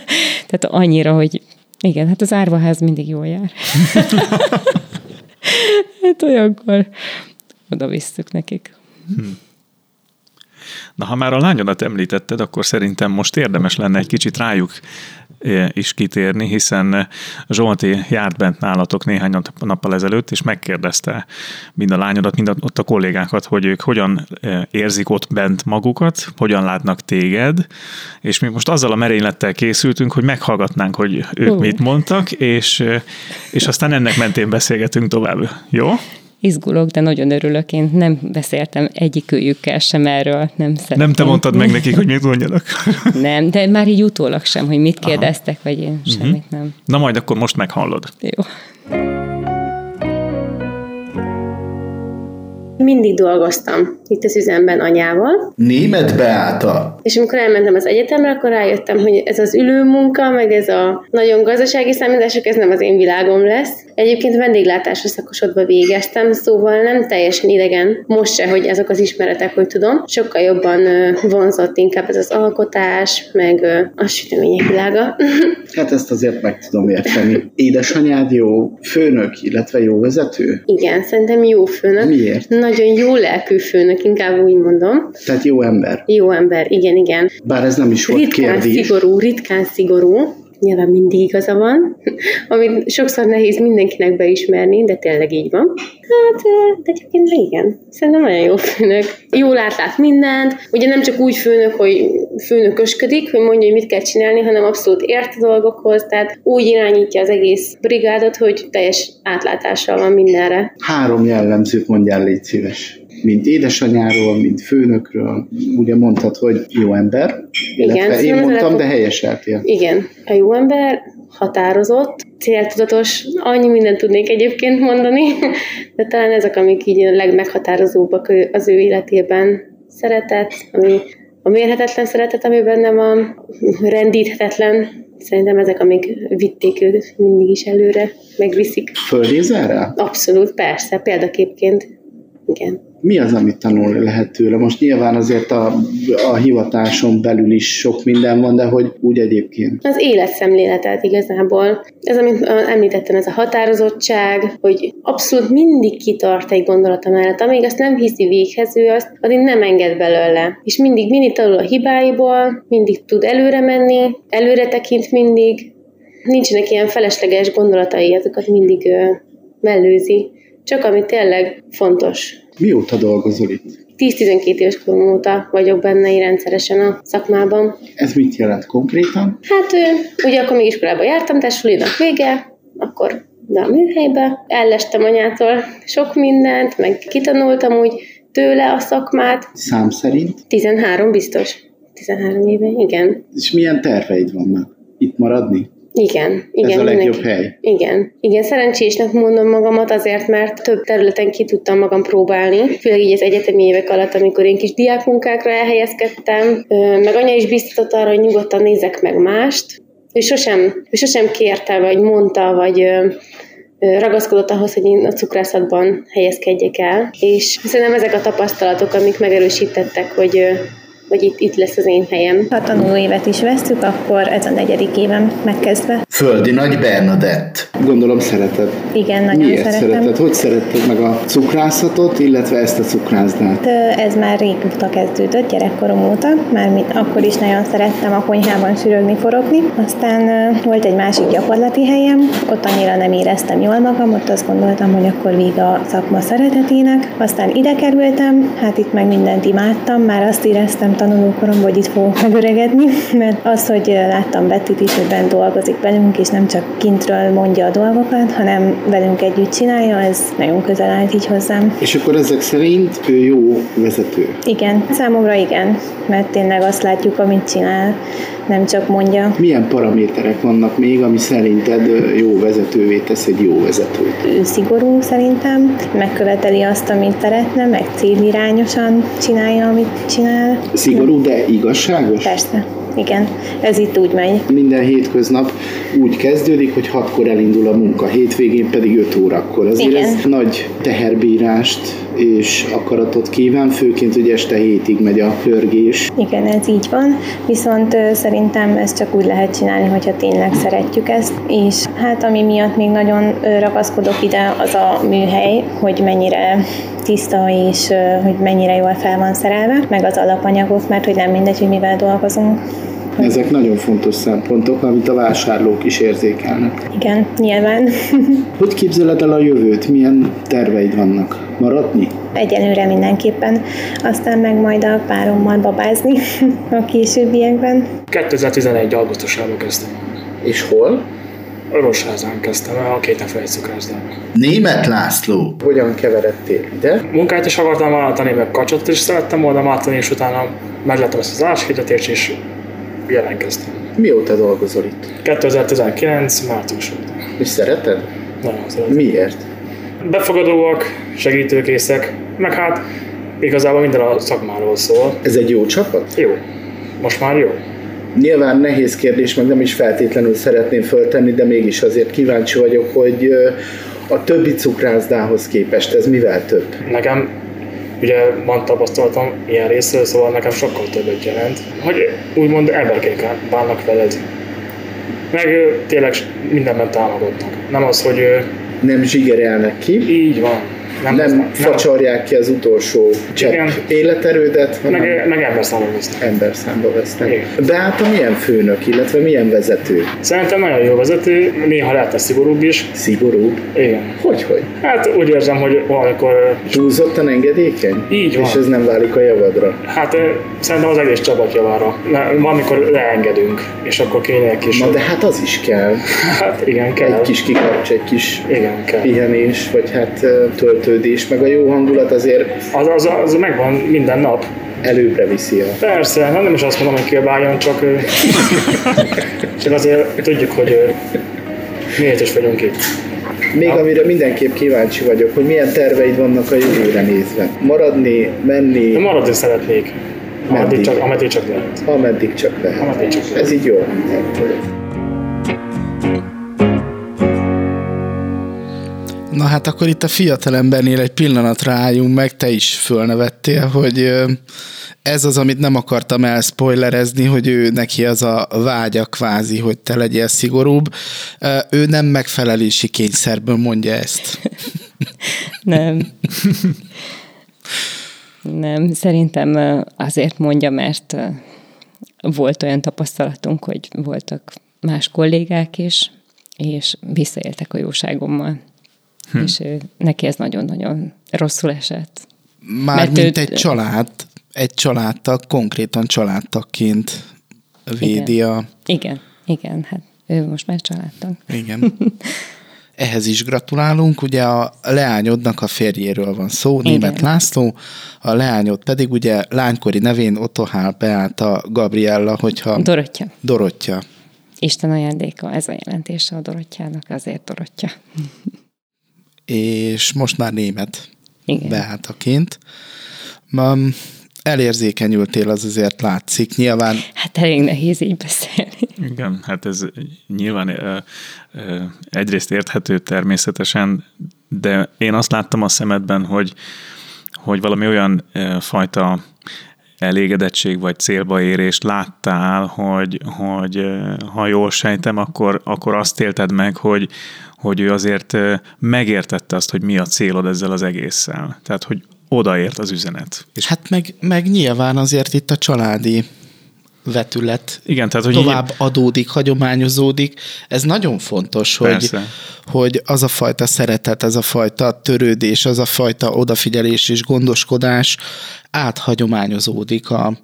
Tehát annyira, hogy igen, hát az árvaház mindig jól jár. hát olyankor oda visszük nekik. Hmm. Na, ha már a lányodat említetted, akkor szerintem most érdemes lenne egy kicsit rájuk is kitérni, hiszen Zsolti járt bent nálatok néhány nappal ezelőtt, és megkérdezte mind a lányodat, mind a, ott a kollégákat, hogy ők hogyan érzik ott bent magukat, hogyan látnak téged, és mi most azzal a merénylettel készültünk, hogy meghallgatnánk, hogy ők uh. mit mondtak, és, és aztán ennek mentén beszélgetünk tovább. Jó? Izgulok, de nagyon örülök. Én nem beszéltem egyikőjükkel sem erről. Nem, szeretném. nem te mondtad meg nekik, hogy mit mondjanak? nem, de már így utólag sem, hogy mit kérdeztek, Aha. vagy én semmit uh-huh. nem. Na majd akkor most meghallod. Jó. Mindig dolgoztam itt az üzemben anyával. Német Beáta. És amikor elmentem az egyetemre, akkor rájöttem, hogy ez az ülő munka, meg ez a nagyon gazdasági számítások, ez nem az én világom lesz. Egyébként vendéglátásra szakosodva végeztem, szóval nem teljesen idegen most se, hogy ezek az ismeretek, hogy tudom. Sokkal jobban vonzott inkább ez az alkotás, meg a sütemények világa. Hát ezt azért meg tudom érteni. Édesanyád jó főnök, illetve jó vezető? Igen, szerintem jó főnök. Miért? Nagyon jó lelkű főnök, inkább úgy mondom. Tehát jó ember. Jó ember, igen, igen. Bár ez nem is volt ritkán kérdés. szigorú, ritkán szigorú nyilván mindig igaza van, amit sokszor nehéz mindenkinek beismerni, de tényleg így van. Hát, de egyébként igen, szerintem nagyon jó főnök. Jól átlát mindent, ugye nem csak úgy főnök, hogy főnökösködik, hogy mondja, hogy mit kell csinálni, hanem abszolút ért a dolgokhoz, tehát úgy irányítja az egész brigádot, hogy teljes átlátással van mindenre. Három jellemzőt mondjál, légy szíves mint édesanyáról, mint főnökről. Ugye mondtad, hogy jó ember, illetve én mondtam, de helyeseltél. Igen, a jó ember határozott, céltudatos, annyi mindent tudnék egyébként mondani, de talán ezek, amik így a legmeghatározóbbak az ő életében. Szeretet, ami a mérhetetlen szeretet, ami benne van, rendíthetetlen, szerintem ezek, amik vitték őt mindig is előre, megviszik. Fölnézel rá? Abszolút, persze, példaképként. Igen mi az, amit tanulni lehet tőle? Most nyilván azért a, a hivatáson belül is sok minden van, de hogy úgy egyébként? Az életszemléletet igazából. Ez, amit említettem, ez a határozottság, hogy abszolút mindig kitart egy gondolata mellett. Amíg azt nem hiszi véghez, ő azt addig nem enged belőle. És mindig, mindig tanul a hibáiból, mindig tud előre menni, előre tekint mindig. Nincsenek ilyen felesleges gondolatai, azokat mindig mellőzi. Csak ami tényleg fontos Mióta dolgozol itt? 10-12 éves korom óta vagyok benne rendszeresen a szakmában. Ez mit jelent konkrétan? Hát ugye akkor még iskolába jártam, társulinak vége, akkor de a műhelybe, ellestem anyától sok mindent, meg kitanultam úgy tőle a szakmát. Szám szerint? 13 biztos. 13 éve, igen. És milyen terveid vannak? Itt maradni? Igen, igen. Ez a legjobb mindenki. hely. Igen. Igen, szerencsésnek mondom magamat azért, mert több területen ki tudtam magam próbálni, főleg így az egyetemi évek alatt, amikor én kis diákmunkákra elhelyezkedtem, meg anya is biztatott arra, hogy nyugodtan nézek meg mást, ő sosem, ő sosem kérte, vagy mondta, vagy ragaszkodott ahhoz, hogy én a cukrászatban helyezkedjek el, és szerintem ezek a tapasztalatok, amik megerősítettek, hogy hogy itt, itt lesz az én helyem. Ha tanulóévet is vesztük, akkor ez a negyedik évem megkezdve. Földi Nagy Bernadett. Gondolom szereted. Igen, nagyon Miért szeretem. szereted? Hogy szeretted meg a cukrászatot, illetve ezt a cukrászdát? Ez már régóta kezdődött, gyerekkorom óta. Már mit, akkor is nagyon szerettem a konyhában sürögni, forogni. Aztán volt egy másik gyakorlati helyem, ott annyira nem éreztem jól magam, ott azt gondoltam, hogy akkor vége a szakma szeretetének. Aztán ide kerültem, hát itt meg mindent imádtam, már azt éreztem tanulókorom, hogy itt fogok megöregedni, mert az, hogy láttam Bettit is, hogy bent dolgozik velünk, és nem csak kintről mondja a dolgokat, hanem velünk együtt csinálja, ez nagyon közel állt így hozzám. És akkor ezek szerint ő jó vezető? Igen, számomra igen, mert tényleg azt látjuk, amit csinál nem csak mondja. Milyen paraméterek vannak még, ami szerinted jó vezetővé tesz egy jó vezetőt? Ő szigorú szerintem, megköveteli azt, amit szeretne, meg célirányosan csinálja, amit csinál. Szigorú, de igazságos? Persze. Igen, ez itt úgy megy. Minden hétköznap úgy kezdődik, hogy hatkor elindul a munka, hétvégén pedig 5 órakor. Azért Igen. ez nagy teherbírást és akaratot kíván, főként, hogy este hétig megy a pörgés. Igen, ez így van, viszont szerintem ezt csak úgy lehet csinálni, hogyha tényleg szeretjük ezt, és hát ami miatt még nagyon ragaszkodok ide, az a műhely, hogy mennyire tiszta, és hogy mennyire jól fel van szerelve, meg az alapanyagok, mert hogy nem mindegy, hogy mivel dolgozunk Ezek nagyon fontos szempontok, amit a vásárlók is érzékelnek. Igen, nyilván. Hogy képzeled el a jövőt? Milyen terveid vannak? Maradni? Egyelőre mindenképpen. Aztán meg majd a párommal babázni a későbbiekben. 2011. augusztusában kezdtem. És hol? Orosházán kezdtem el a két cukrászdában. Német László. Hogyan keveredtél ide? Munkát is akartam váltani, meg kacsatot is szerettem volna váltani, és utána megláttam ezt az álláshirdetés, és jelentkeztem. Mióta dolgozol itt? 2019. március És szereted? Nagyon szeretem. Miért? Befogadóak, segítőkészek, meg hát igazából minden a szakmáról szól. Ez egy jó csapat? Jó. Most már jó. Nyilván nehéz kérdés, meg nem is feltétlenül szeretném föltenni, de mégis azért kíváncsi vagyok, hogy a többi cukrászdához képest ez mivel több? Nekem ugye van tapasztalatom ilyen részről, szóval nekem sokkal többet jelent, hogy úgymond emberkék bánnak veled. Meg tényleg mindenben támogatnak. Nem az, hogy Nem zsigerelnek ki, így van. Nem, nem facsarják ki az utolsó csepp Igen. életerődet, hanem Meg, meg ember számon vesznek. ember számba vesznek. Igen. Beáta milyen főnök, illetve milyen vezető? Szerintem nagyon jó vezető, néha lehet szigorúbb is. Szigorúbb? Igen. Hogy, hogy? Hát úgy érzem, hogy valamikor, Túlzottan engedékeny? Így van. És ez nem válik a javadra? hát szerintem az egész csapat javára. Valamikor leengedünk, és akkor kéne kis... Na de hát az is kell. Hát igen, kell. Egy kis kikapcs, egy kis Igen, kell. pihenés, vagy hát ö, töltődés, meg a jó hangulat azért Az, az, az megvan minden nap. előbbre viszi a... Persze, hát nem is azt mondom, hogy kiabáljon, csak, csak azért tudjuk, hogy miért is vagyunk itt. Még amire mindenképp kíváncsi vagyok, hogy milyen terveid vannak a jövőre nézve. Maradni, menni, De maradni szeretnék, ameddig Meddig? csak, ameddig csak lehet. ameddig csak lehet. Ameddig csak lehet. Ez így jól hangzik. Na hát akkor itt a fiatalembernél egy pillanatra álljunk meg, te is fölnevettél, hogy ez az, amit nem akartam elspoilerezni, hogy ő neki az a vágya kvázi, hogy te legyél szigorúbb. Ő nem megfelelési kényszerből mondja ezt. Nem. Nem, szerintem azért mondja, mert volt olyan tapasztalatunk, hogy voltak más kollégák is, és visszaéltek a jóságommal. Hm. És ő, neki ez nagyon-nagyon rosszul esett. Már Mert mint őt- egy család, egy családtag, konkrétan családtagként védi a... Igen, igen, hát ő most már családtag. Igen. Ehhez is gratulálunk, ugye a leányodnak a férjéről van szó, Igen. német László, a leányod pedig ugye lánykori nevén Otohál Beáta Gabriella, hogyha Dorottya. Dorottya. Isten ajándéka, ez a jelentése a Dorottyának, azért Dorottya. És most már német Igen. Beátaként. Ma elérzékenyültél, az azért látszik. Nyilván Hát elég nehéz így beszélni. Igen, hát ez nyilván ö, ö, egyrészt érthető természetesen, de én azt láttam a szemedben, hogy, hogy valami olyan ö, fajta elégedettség vagy célba érést láttál, hogy, hogy ha jól sejtem, akkor, akkor azt élted meg, hogy, hogy ő azért megértette azt, hogy mi a célod ezzel az egésszel. Tehát, hogy odaért az üzenet. És hát meg, meg nyilván azért itt a családi vetület igen, tehát, hogy tovább adódik, hagyományozódik. Ez nagyon fontos, hogy, Persze. hogy az a fajta szeretet, az a fajta törődés, az a fajta odafigyelés és gondoskodás áthagyományozódik a,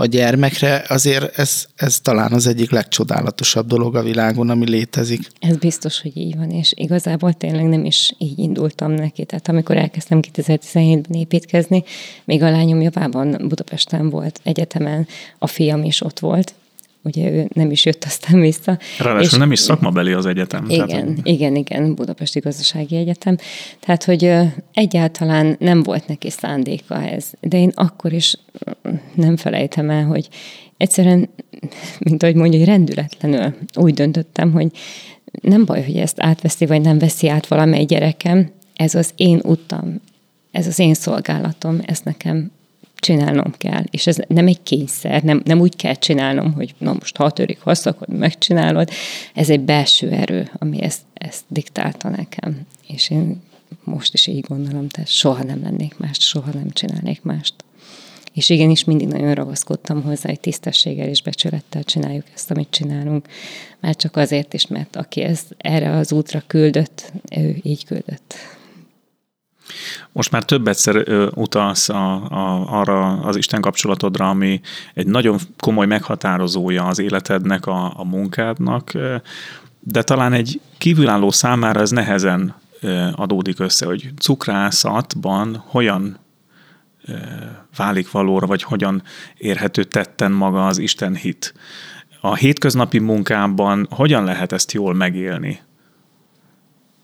a gyermekre. Azért ez, ez talán az egyik legcsodálatosabb dolog a világon, ami létezik. Ez biztos, hogy így van, és igazából tényleg nem is így indultam neki. Tehát amikor elkezdtem 2017-ben építkezni, még a lányom javában Budapesten volt egyetemen, a fiam is ott volt, ugye ő nem is jött aztán vissza. Ráadásul nem is szakmabeli az egyetem. Igen, Tehát, igen, igen, Budapesti Gazdasági Egyetem. Tehát, hogy egyáltalán nem volt neki szándéka ez. De én akkor is nem felejtem el, hogy egyszerűen, mint ahogy mondja, hogy rendületlenül úgy döntöttem, hogy nem baj, hogy ezt átveszi, vagy nem veszi át valamely gyerekem, ez az én utam, ez az én szolgálatom, ezt nekem csinálnom kell. És ez nem egy kényszer, nem, nem úgy kell csinálnom, hogy na most ha törik, ha szakad, megcsinálod. Ez egy belső erő, ami ezt, ezt diktálta nekem. És én most is így gondolom, tehát soha nem lennék más, soha nem csinálnék mást. És igenis mindig nagyon ragaszkodtam hozzá, hogy tisztességgel és becsülettel csináljuk ezt, amit csinálunk. Már csak azért is, mert aki ezt erre az útra küldött, ő így küldött. Most már több egyszer utalsz a, a, arra az Isten kapcsolatodra, ami egy nagyon komoly meghatározója az életednek, a, a munkádnak, de talán egy kívülálló számára ez nehezen adódik össze, hogy cukrászatban hogyan válik valóra, vagy hogyan érhető tetten maga az Isten hit. A hétköznapi munkában hogyan lehet ezt jól megélni?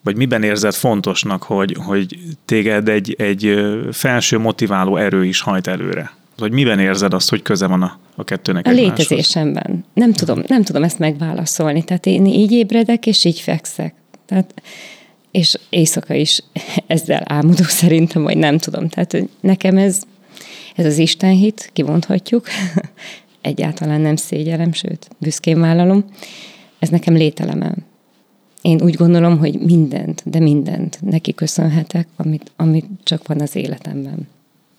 Vagy miben érzed fontosnak, hogy, hogy téged egy, egy felső motiváló erő is hajt előre? Hogy miben érzed azt, hogy köze van a, a kettőnek A létezésemben. Nem tudom, nem tudom ezt megválaszolni. Tehát én így ébredek, és így fekszek. Tehát és éjszaka is ezzel álmodok szerintem, vagy nem tudom. Tehát nekem ez, ez az Istenhit, kimondhatjuk, egyáltalán nem szégyelem, sőt, büszkén vállalom, ez nekem lételemem. Én úgy gondolom, hogy mindent, de mindent neki köszönhetek, amit, amit csak van az életemben.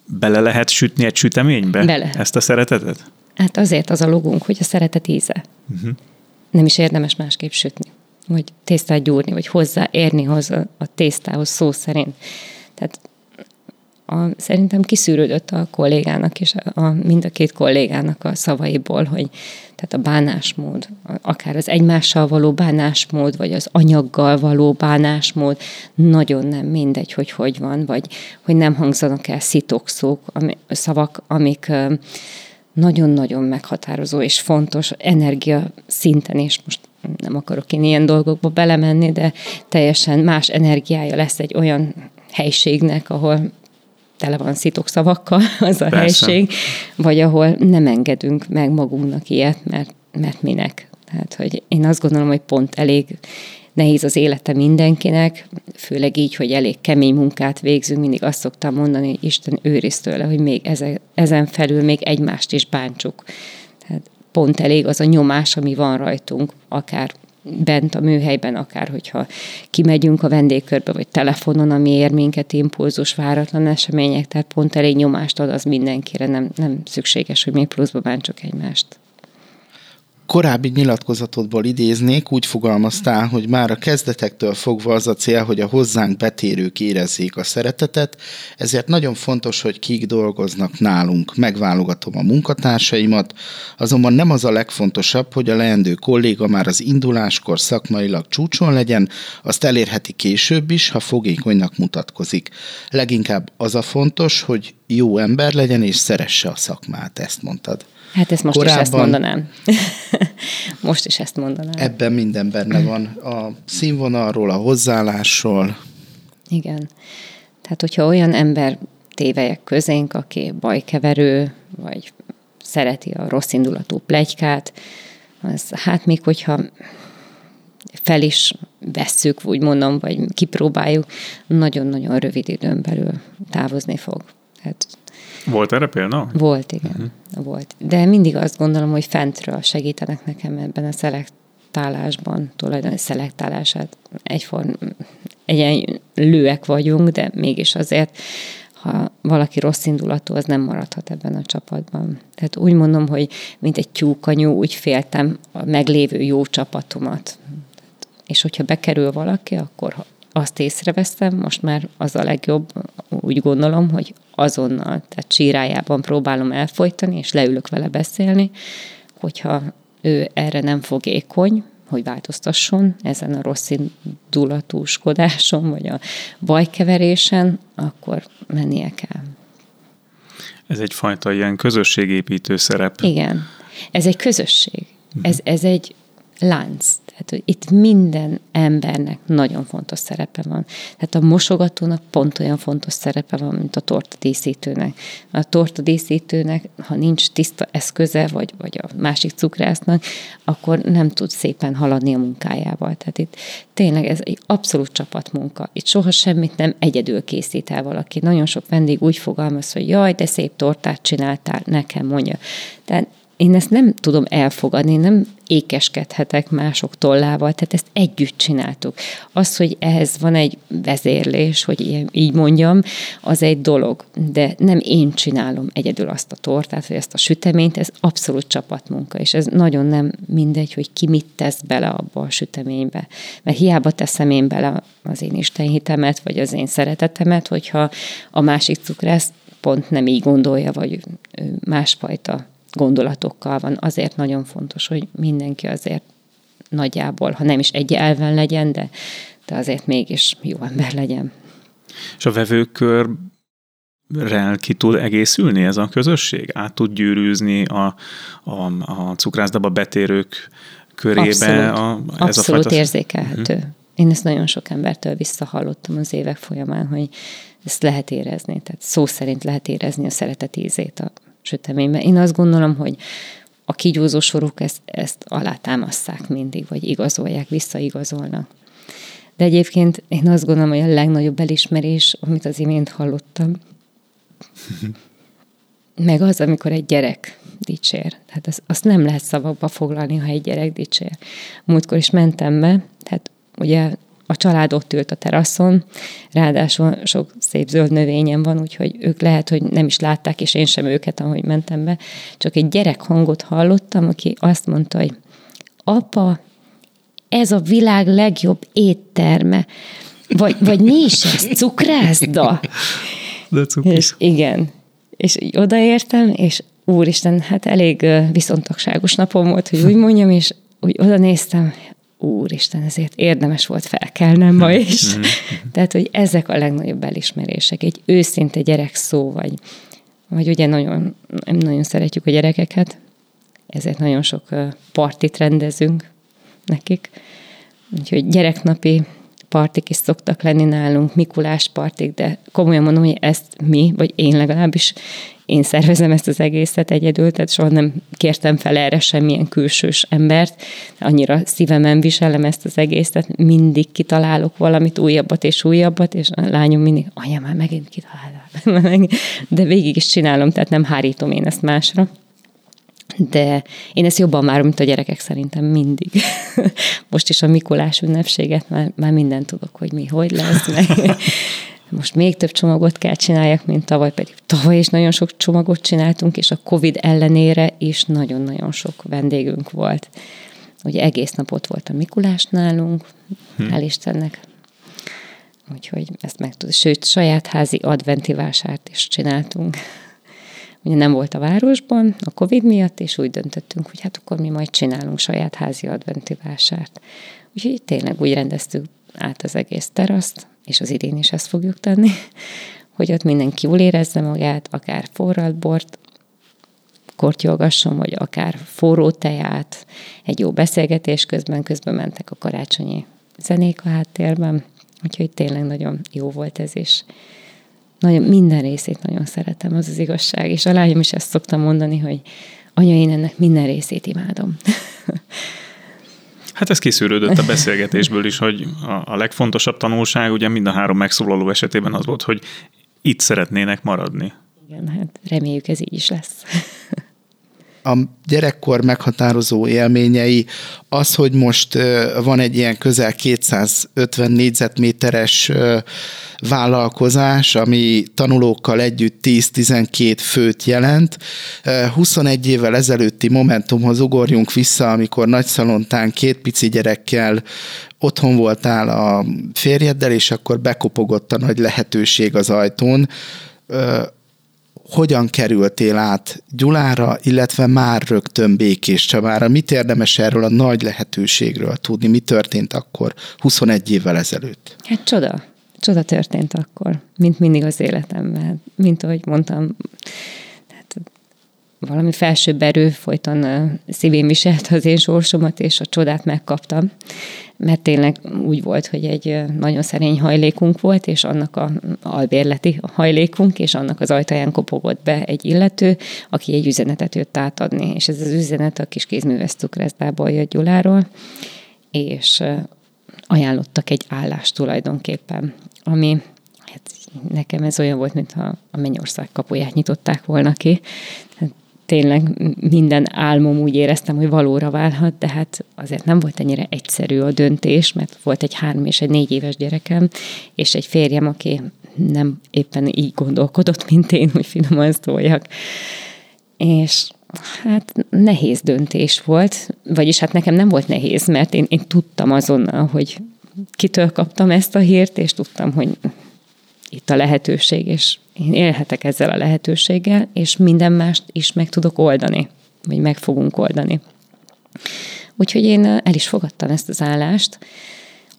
Bele lehet sütni egy süteménybe Bele. ezt a szeretetet? Hát azért az a logunk, hogy a szeretet íze. Uh-huh. Nem is érdemes másképp sütni vagy tésztát gyúrni, vagy hozzáérni hozzá a tésztához szó szerint. Tehát a, szerintem kiszűrődött a kollégának és a, a, mind a két kollégának a szavaiból, hogy tehát a bánásmód, akár az egymással való bánásmód, vagy az anyaggal való bánásmód, nagyon nem mindegy, hogy hogy van, vagy hogy nem hangzanak el szitokszók, ami, szavak, amik nagyon-nagyon meghatározó és fontos energia szinten, és most nem akarok én ilyen dolgokba belemenni, de teljesen más energiája lesz egy olyan helységnek, ahol tele van szavakkal az a Persze. helység, vagy ahol nem engedünk meg magunknak ilyet, mert, mert minek. Tehát, hogy én azt gondolom, hogy pont elég nehéz az élete mindenkinek, főleg így, hogy elég kemény munkát végzünk, mindig azt szoktam mondani, hogy Isten őriz tőle, hogy még ezen, ezen felül még egymást is bántsuk. Tehát pont elég az a nyomás, ami van rajtunk, akár bent a műhelyben, akár hogyha kimegyünk a vendégkörbe, vagy telefonon, ami ér minket, impulzus, váratlan események, tehát pont elég nyomást ad az mindenkire, nem, nem szükséges, hogy még pluszba bántsuk egymást korábbi nyilatkozatodból idéznék, úgy fogalmaztál, hogy már a kezdetektől fogva az a cél, hogy a hozzánk betérők érezzék a szeretetet, ezért nagyon fontos, hogy kik dolgoznak nálunk. Megválogatom a munkatársaimat, azonban nem az a legfontosabb, hogy a leendő kolléga már az induláskor szakmailag csúcson legyen, azt elérheti később is, ha fogékonynak mutatkozik. Leginkább az a fontos, hogy jó ember legyen és szeresse a szakmát, ezt mondtad. Hát ezt most Korábban is ezt mondanám. most is ezt mondanám. Ebben minden benne van. A színvonalról, a hozzáállásról. Igen. Tehát, hogyha olyan ember tévelyek közénk, aki bajkeverő, vagy szereti a rossz indulatú plegykát, az hát még hogyha fel is vesszük, úgy mondom, vagy kipróbáljuk, nagyon-nagyon rövid időn belül távozni fog. Tehát volt erre példa? Volt, igen. Uh-huh. Volt. De mindig azt gondolom, hogy fentről segítenek nekem ebben a szelektálásban, tulajdonképpen szelektálását egyform, egyen lőek vagyunk, de mégis azért ha valaki rossz indulatú, az nem maradhat ebben a csapatban. Tehát úgy mondom, hogy mint egy tyúkanyú, úgy féltem a meglévő jó csapatomat. És hogyha bekerül valaki, akkor azt észreveszem, most már az a legjobb, úgy gondolom, hogy azonnal, tehát csírájában próbálom elfolytani, és leülök vele beszélni, hogyha ő erre nem fogékony, hogy változtasson ezen a rossz indulatúskodáson, vagy a bajkeverésen, akkor mennie kell. Ez egyfajta ilyen közösségépítő szerep. Igen. Ez egy közösség. Ez, ez egy lánc. Tehát, hogy itt minden embernek nagyon fontos szerepe van. Tehát a mosogatónak pont olyan fontos szerepe van, mint a torta díszítőnek. A torta díszítőnek, ha nincs tiszta eszköze, vagy, vagy a másik cukrásznak, akkor nem tud szépen haladni a munkájával. Tehát itt tényleg ez egy abszolút csapatmunka. Itt soha semmit nem egyedül készít el valaki. Nagyon sok vendég úgy fogalmaz, hogy jaj, de szép tortát csináltál, nekem mondja. Tehát én ezt nem tudom elfogadni, nem ékeskedhetek mások tollával, tehát ezt együtt csináltuk. Az, hogy ehhez van egy vezérlés, hogy így mondjam, az egy dolog, de nem én csinálom egyedül azt a tortát, vagy ezt a süteményt, ez abszolút csapatmunka, és ez nagyon nem mindegy, hogy ki mit tesz bele abba a süteménybe. Mert hiába teszem én bele az én istenhitemet, vagy az én szeretetemet, hogyha a másik cukrász pont nem így gondolja, vagy másfajta gondolatokkal van. Azért nagyon fontos, hogy mindenki azért nagyjából, ha nem is egy elven legyen, de, de azért mégis jó ember legyen. És a vevőkör rel ki tud egészülni ez a közösség? Át tud gyűrűzni a, a, a cukrászdaba betérők körébe? Abszolút, a, ez abszolút a fajta... érzékelhető. Uh-huh. Én ezt nagyon sok embertől visszahallottam az évek folyamán, hogy ezt lehet érezni. Tehát szó szerint lehet érezni a szeretet ízét a süteményben. Én azt gondolom, hogy a kigyúzó sorok ezt, ezt alátámasszák mindig, vagy igazolják, visszaigazolnak. De egyébként én azt gondolom, hogy a legnagyobb elismerés, amit az imént hallottam, meg az, amikor egy gyerek dicsér. Tehát azt, azt nem lehet szavakba foglalni, ha egy gyerek dicsér. Múltkor is mentem be, tehát ugye a család ott ült a teraszon, ráadásul sok szép zöld növényen van, úgyhogy ők lehet, hogy nem is látták, és én sem őket, ahogy mentem be. Csak egy gyerek hangot hallottam, aki azt mondta, hogy apa, ez a világ legjobb étterme. Vagy, vagy mi is ez? Cukrászda? De cukis. És igen. És odaértem, és úristen, hát elég viszontagságos napom volt, hogy úgy mondjam, és úgy oda néztem, úristen, ezért érdemes volt felkelnem ma is. Mhm. Tehát, hogy ezek a legnagyobb elismerések. Egy őszinte gyerek szó, vagy, vagy ugye nagyon, nagyon szeretjük a gyerekeket, ezért nagyon sok partit rendezünk nekik. Úgyhogy gyereknapi partik is szoktak lenni nálunk, Mikulás partik, de komolyan mondom, hogy ezt mi, vagy én legalábbis én szervezem ezt az egészet egyedül, tehát soha nem kértem fel erre semmilyen külsős embert, annyira szívemen viselem ezt az egészet, mindig kitalálok valamit újabbat és újabbat, és a lányom mindig, anya, már megint kitalálok. De végig is csinálom, tehát nem hárítom én ezt másra. De én ezt jobban már, mint a gyerekek szerintem mindig. Most is a Mikulás ünnepséget már, már mindent tudok, hogy mi hogy lesz, meg most még több csomagot kell csináljak, mint tavaly, pedig tavaly is nagyon sok csomagot csináltunk, és a Covid ellenére is nagyon-nagyon sok vendégünk volt. Ugye egész nap ott volt a Mikulás nálunk, hm. hál' Istennek. Úgyhogy ezt meg tud. Sőt, saját házi adventi vásárt is csináltunk. Ugye nem volt a városban a Covid miatt, és úgy döntöttünk, hogy hát akkor mi majd csinálunk saját házi adventi vásárt. Úgyhogy tényleg úgy rendeztük át az egész teraszt, és az idén is ezt fogjuk tenni, hogy ott mindenki jól érezze magát, akár forralt bort kortyolgasson, vagy akár forró teját, egy jó beszélgetés közben, közben mentek a karácsonyi zenék a háttérben, úgyhogy tényleg nagyon jó volt ez is. Nagyon, minden részét nagyon szeretem, az az igazság, és a lányom is ezt szoktam mondani, hogy anya, én ennek minden részét imádom. Hát ez kiszűrődött a beszélgetésből is, hogy a, a legfontosabb tanulság ugye mind a három megszólaló esetében az volt, hogy itt szeretnének maradni. Igen, hát reméljük ez így is lesz. A gyerekkor meghatározó élményei az, hogy most van egy ilyen közel 250 négyzetméteres vállalkozás, ami tanulókkal együtt 10-12 főt jelent. 21 évvel ezelőtti Momentumhoz ugorjunk vissza, amikor nagyszalontán két pici gyerekkel otthon voltál a férjeddel, és akkor bekopogott a nagy lehetőség az ajtón hogyan kerültél át Gyulára, illetve már rögtön Békés Csabára? Mit érdemes erről a nagy lehetőségről tudni? Mi történt akkor 21 évvel ezelőtt? Hát csoda. Csoda történt akkor, mint mindig az életemben. Mint ahogy mondtam, tehát valami felsőbb erő folyton szívén viselte az én sorsomat, és a csodát megkaptam mert tényleg úgy volt, hogy egy nagyon szerény hajlékunk volt, és annak a albérleti hajlékunk, és annak az ajtaján kopogott be egy illető, aki egy üzenetet jött átadni, és ez az üzenet a kis kézműves cukrászdából jött Gyuláról, és ajánlottak egy állást tulajdonképpen, ami hát nekem ez olyan volt, mintha a Mennyország kapuját nyitották volna ki. Tényleg minden álmom úgy éreztem, hogy valóra válhat, de hát azért nem volt ennyire egyszerű a döntés, mert volt egy három és egy négy éves gyerekem, és egy férjem, aki nem éppen így gondolkodott, mint én, hogy finoman szóljak. És hát nehéz döntés volt, vagyis hát nekem nem volt nehéz, mert én, én tudtam azonnal, hogy kitől kaptam ezt a hírt, és tudtam, hogy itt a lehetőség, és én élhetek ezzel a lehetőséggel, és minden mást is meg tudok oldani, vagy meg fogunk oldani. Úgyhogy én el is fogadtam ezt az állást.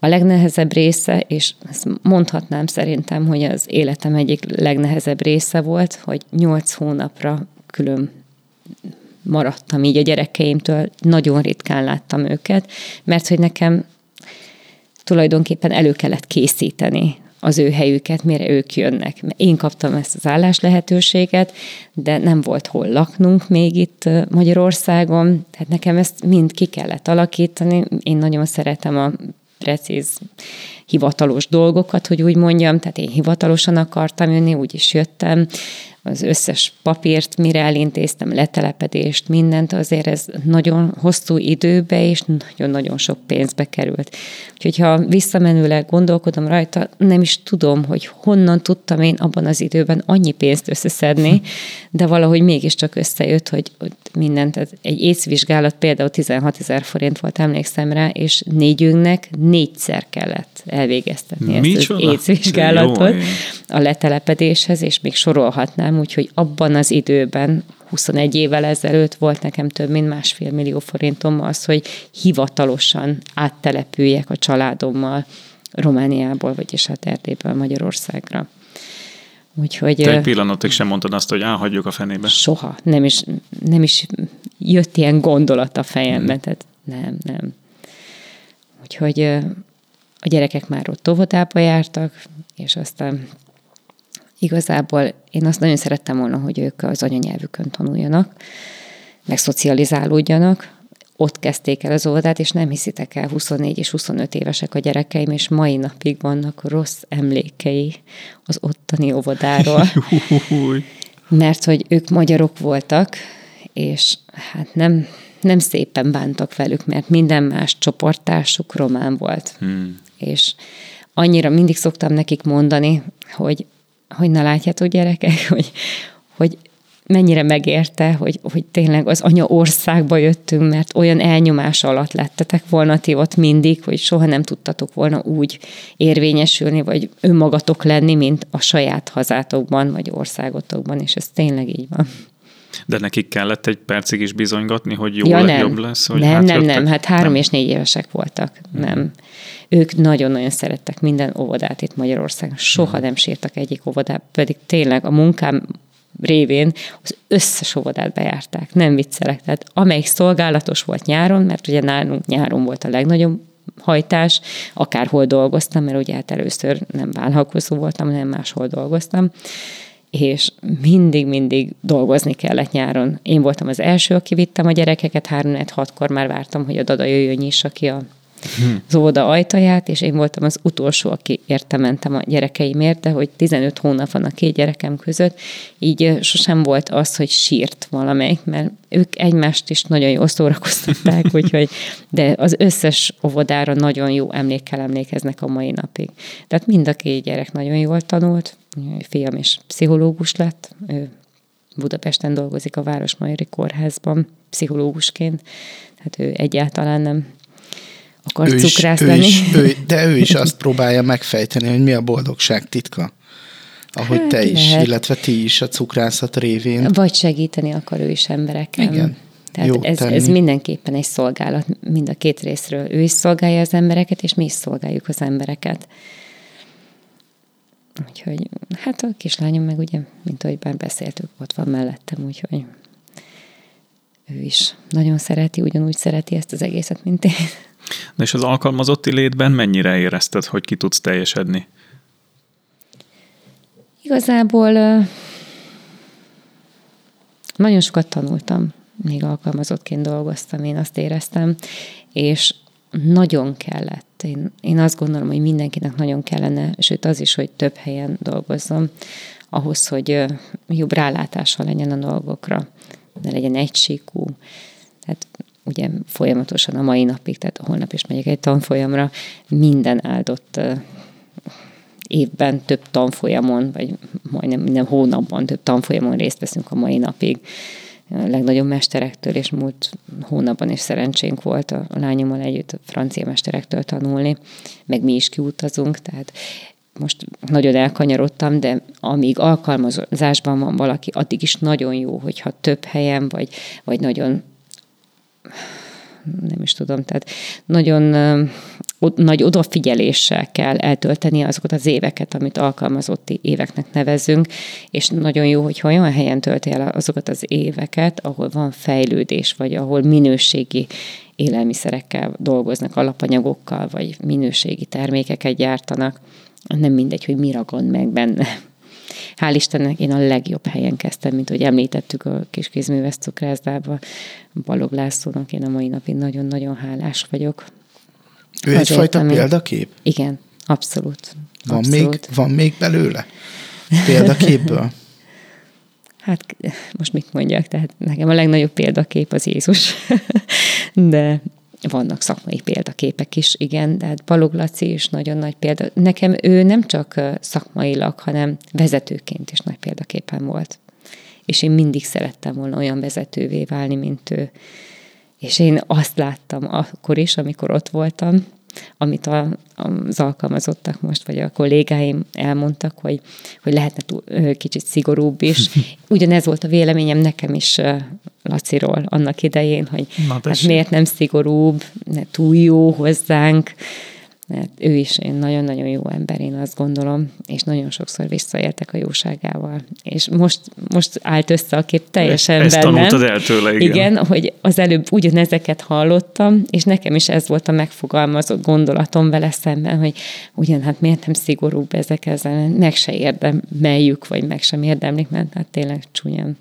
A legnehezebb része, és ezt mondhatnám szerintem, hogy az életem egyik legnehezebb része volt, hogy nyolc hónapra külön maradtam így a gyerekeimtől, nagyon ritkán láttam őket, mert hogy nekem tulajdonképpen elő kellett készíteni az ő helyüket, mire ők jönnek. Én kaptam ezt az állás lehetőséget, de nem volt hol laknunk még itt Magyarországon, tehát nekem ezt mind ki kellett alakítani. Én nagyon szeretem a precíz hivatalos dolgokat, hogy úgy mondjam, tehát én hivatalosan akartam jönni, úgy is jöttem, az összes papírt, mire elintéztem, letelepedést, mindent, azért ez nagyon hosszú időbe és nagyon-nagyon sok pénzbe került. Úgyhogy ha visszamenőleg gondolkodom rajta, nem is tudom, hogy honnan tudtam én abban az időben annyi pénzt összeszedni, de valahogy mégiscsak összejött, hogy mindent, egy észvizsgálat például 16 ezer forint volt, emlékszem rá, és négyünknek négyszer kellett elvégeztetni Mi ezt az észvizsgálatot a letelepedéshez, és még sorolhatnám, úgyhogy abban az időben 21 évvel ezelőtt volt nekem több mint másfél millió forintom az, hogy hivatalosan áttelepüljek a családommal Romániából, vagyis hát Erdélyből Magyarországra. Úgyhogy, Te egy pillanatig sem mondtad azt, hogy elhagyjuk a fenébe. Soha. Nem is, nem is jött ilyen gondolat a fejembe, hmm. tehát nem, nem. Úgyhogy a gyerekek már ott óvodába jártak, és aztán igazából én azt nagyon szerettem volna, hogy ők az anyanyelvükön tanuljanak, meg szocializálódjanak, ott kezdték el az óvodát, és nem hiszitek el, 24 és 25 évesek a gyerekeim, és mai napig vannak rossz emlékei az ottani óvodáról. Mert hogy ők magyarok voltak, és hát nem, nem szépen bántak velük, mert minden más csoporttársuk román volt. Hmm. És annyira mindig szoktam nekik mondani, hogy, hogy na látjátok gyerekek, hogy, hogy mennyire megérte, hogy, hogy tényleg az anya országba jöttünk, mert olyan elnyomás alatt lettetek volna ti ott mindig, hogy soha nem tudtatok volna úgy érvényesülni, vagy önmagatok lenni, mint a saját hazátokban, vagy országotokban, és ez tényleg így van. De nekik kellett egy percig is bizonygatni, hogy jó ja, nem. jobb lesz? Hogy nem, hát nem, nem, hát három nem. és négy évesek voltak. Hmm. Nem. Ők nagyon-nagyon szerettek minden óvodát itt Magyarországon. Soha hmm. nem sírtak egyik óvodát, pedig tényleg a munkám révén az összes óvodát bejárták, nem viccelek. Tehát amelyik szolgálatos volt nyáron, mert ugye nálunk nyáron volt a legnagyobb hajtás, akárhol dolgoztam, mert ugye hát először nem vállalkozó voltam, hanem máshol dolgoztam, és mindig-mindig dolgozni kellett nyáron. Én voltam az első, aki vittem a gyerekeket, három hatkor már vártam, hogy a dada jöjjön, nyissa ki a az óvoda ajtaját, és én voltam az utolsó, aki érte mentem a gyerekeimért, de hogy 15 hónap van a két gyerekem között, így sosem volt az, hogy sírt valamelyik, mert ők egymást is nagyon jól szórakoztatták, úgyhogy, de az összes óvodára nagyon jó emlékkel emlékeznek a mai napig. Tehát mind a két gyerek nagyon jól tanult, fiam is pszichológus lett, ő Budapesten dolgozik a Városmajori Kórházban pszichológusként, tehát ő egyáltalán nem akar ő cukrász lenni. Is, ő, de ő is azt próbálja megfejteni, hogy mi a boldogság titka. Ahogy hát te is, lehet. illetve ti is a cukrászat révén. Vagy segíteni akar ő is embereken. Igen. Tehát ez, ez mindenképpen egy szolgálat mind a két részről. Ő is szolgálja az embereket, és mi is szolgáljuk az embereket. Úgyhogy, hát a kislányom meg ugye, mint ahogy már beszéltük, ott van mellettem, úgyhogy ő is nagyon szereti, ugyanúgy szereti ezt az egészet, mint én. Na és az alkalmazotti létben mennyire érezted, hogy ki tudsz teljesedni? Igazából nagyon sokat tanultam, még alkalmazottként dolgoztam, én azt éreztem, és nagyon kellett. Én, én azt gondolom, hogy mindenkinek nagyon kellene, sőt az is, hogy több helyen dolgozzon, ahhoz, hogy jobb rálátással legyen a dolgokra. ne legyen egysíkú. Tehát ugye folyamatosan a mai napig, tehát holnap is megyek egy tanfolyamra, minden áldott évben több tanfolyamon, vagy majdnem minden hónapban több tanfolyamon részt veszünk a mai napig. A legnagyobb mesterektől, és múlt hónapban is szerencsénk volt a lányommal együtt a francia mesterektől tanulni, meg mi is kiutazunk, tehát most nagyon elkanyarodtam, de amíg alkalmazásban van valaki, addig is nagyon jó, hogyha több helyen, vagy, vagy nagyon nem is tudom, tehát nagyon nagy odafigyeléssel kell eltölteni azokat az éveket, amit alkalmazotti éveknek nevezünk, és nagyon jó, hogyha olyan helyen tölti el azokat az éveket, ahol van fejlődés, vagy ahol minőségi élelmiszerekkel dolgoznak, alapanyagokkal, vagy minőségi termékeket gyártanak. Nem mindegy, hogy mi ragad meg benne. Hál' Istennek én a legjobb helyen kezdtem, mint hogy említettük a kis kézműves cukrászdába. Balog Lászlónak én a mai napig nagyon-nagyon hálás vagyok. Ő Azért, egyfajta ami... példakép? Igen, abszolút. Van, abszolút. Még, van még belőle? Példaképből? hát most mit mondjak, tehát nekem a legnagyobb példakép az Jézus. De vannak szakmai példaképek is, igen, de hát Balog Laci is nagyon nagy példa. Nekem ő nem csak szakmailag, hanem vezetőként is nagy példaképen volt. És én mindig szerettem volna olyan vezetővé válni, mint ő. És én azt láttam akkor is, amikor ott voltam, amit a, az alkalmazottak most, vagy a kollégáim elmondtak, hogy, hogy lehetne túl, kicsit szigorúbb is. Ugyanez volt a véleményem nekem is Laciról annak idején, hogy hát miért nem szigorúbb, ne túl jó hozzánk, mert ő is én nagyon-nagyon jó ember, én azt gondolom, és nagyon sokszor visszaértek a jóságával. És most, most állt össze a kép teljesen Ezt bennem. tanultad el tőle, igen. Igen, hogy az előbb ugyanezeket hallottam, és nekem is ez volt a megfogalmazott gondolatom vele szemben, hogy ugyan hát miért nem szigorúbb ezek ezen, meg se érdemeljük, vagy meg sem érdemlik, mert hát tényleg csúnyán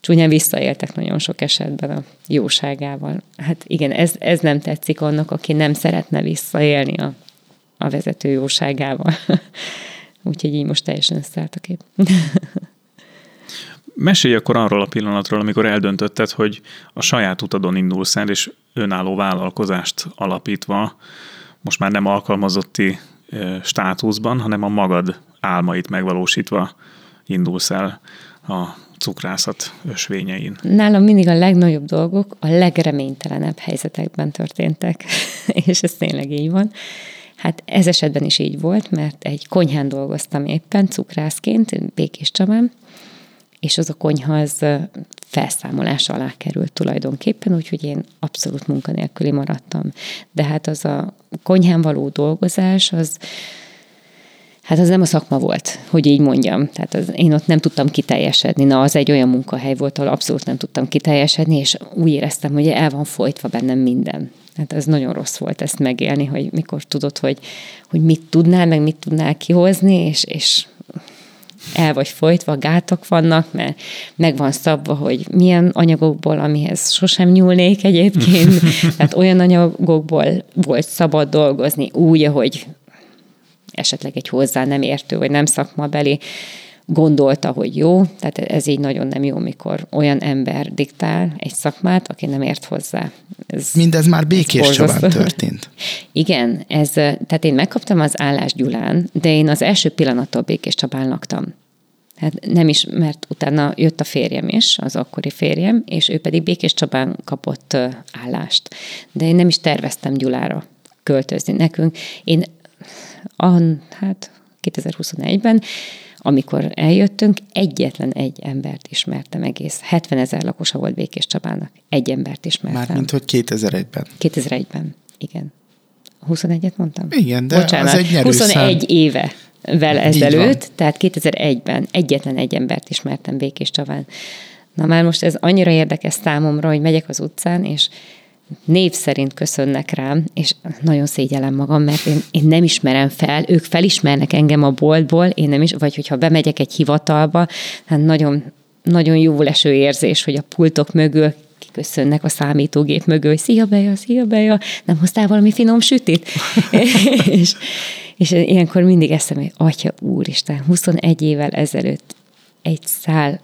csúnyán visszaéltek nagyon sok esetben a jóságával. Hát igen, ez, ez nem tetszik annak, aki nem szeretne visszaélni a, a vezető jóságával. Úgyhogy így most teljesen összeállt a kép. Mesélj akkor arról a pillanatról, amikor eldöntötted, hogy a saját utadon indulsz el, és önálló vállalkozást alapítva, most már nem alkalmazotti státuszban, hanem a magad álmait megvalósítva indulsz el a cukrászat ösvényein? Nálam mindig a legnagyobb dolgok a legreménytelenebb helyzetekben történtek, és ez tényleg így van. Hát ez esetben is így volt, mert egy konyhán dolgoztam éppen cukrászként, Békés Csabán, és az a konyha az felszámolás alá került tulajdonképpen, úgyhogy én abszolút munkanélküli maradtam. De hát az a konyhán való dolgozás, az, Hát az nem a szakma volt, hogy így mondjam. Tehát az, én ott nem tudtam kiteljesedni. Na, az egy olyan munkahely volt, ahol abszolút nem tudtam kiteljesedni, és úgy éreztem, hogy el van folytva bennem minden. Hát ez nagyon rossz volt ezt megélni, hogy mikor tudod, hogy, hogy mit tudnál, meg mit tudnál kihozni, és, és el vagy folytva, gátak vannak, mert meg van szabva, hogy milyen anyagokból, amihez sosem nyúlnék egyébként, tehát olyan anyagokból volt szabad dolgozni úgy, ahogy esetleg egy hozzá nem értő, vagy nem szakmabeli gondolta, hogy jó, tehát ez így nagyon nem jó, mikor olyan ember diktál egy szakmát, aki nem ért hozzá. Ez, Mindez már Békés Csabán történt. Igen, ez, tehát én megkaptam az állás Gyulán, de én az első pillanattól Békés Csabán laktam. Hát nem is, mert utána jött a férjem is, az akkori férjem, és ő pedig Békés Csabán kapott állást. De én nem is terveztem Gyulára költözni nekünk. Én a, hát 2021-ben, amikor eljöttünk, egyetlen egy embert ismertem egész. 70 ezer lakosa volt Békés Csabának. Egy embert ismertem. Mármint, hogy 2001-ben. 2001-ben, igen. 21-et mondtam? Igen, de Bocsánat, az egy nyerőszám. 21 éve vel ezelőtt, tehát 2001-ben egyetlen egy embert ismertem Békés Csabán. Na már most ez annyira érdekes számomra, hogy megyek az utcán, és név szerint köszönnek rám, és nagyon szégyellem magam, mert én, én nem ismerem fel, ők felismernek engem a boltból, én nem is, vagy hogyha bemegyek egy hivatalba, hát nagyon, nagyon jó leső érzés, hogy a pultok mögül kiköszönnek a számítógép mögül, hogy szia Beja, szia Beja, nem hoztál valami finom sütit? és, és ilyenkor mindig eszem, hogy atya úristen, 21 évvel ezelőtt egy szál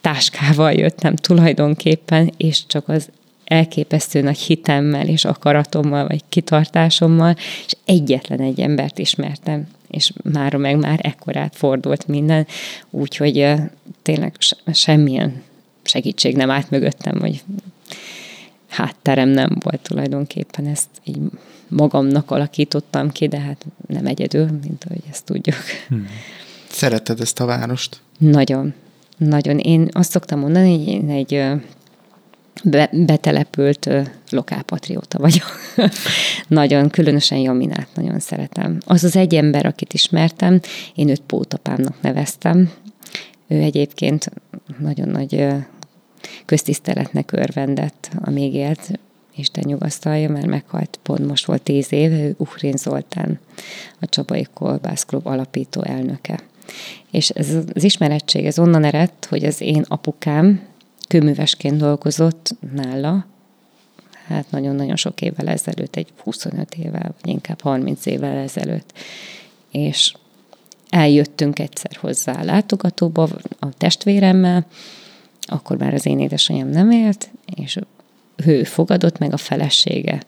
táskával jöttem tulajdonképpen, és csak az elképesztő nagy hitemmel és akaratommal, vagy kitartásommal, és egyetlen egy embert ismertem, és mára meg már ekkorát fordult minden, úgyhogy tényleg semmilyen segítség nem állt mögöttem, vagy hátterem nem volt tulajdonképpen, ezt így magamnak alakítottam ki, de hát nem egyedül, mint ahogy ezt tudjuk. Hmm. Szereted ezt a várost? Nagyon. Nagyon. Én azt szoktam mondani, hogy én egy be, betelepült lokálpatrióta vagyok. nagyon, különösen Jaminát nagyon szeretem. Az az egy ember, akit ismertem, én őt pótapámnak neveztem. Ő egyébként nagyon nagy köztiszteletnek örvendett, amíg élt, Isten nyugasztalja, mert meghalt pont most volt tíz éve, ő Uhrin Zoltán, a Csabai Kolbász Klub alapító elnöke. És ez az ismerettség, ez onnan eredt, hogy az én apukám kőművesként dolgozott nála, hát nagyon-nagyon sok évvel ezelőtt, egy 25 évvel, vagy inkább 30 évvel ezelőtt. És eljöttünk egyszer hozzá a látogatóba a testvéremmel, akkor már az én édesanyám nem élt, és ő fogadott meg a felesége.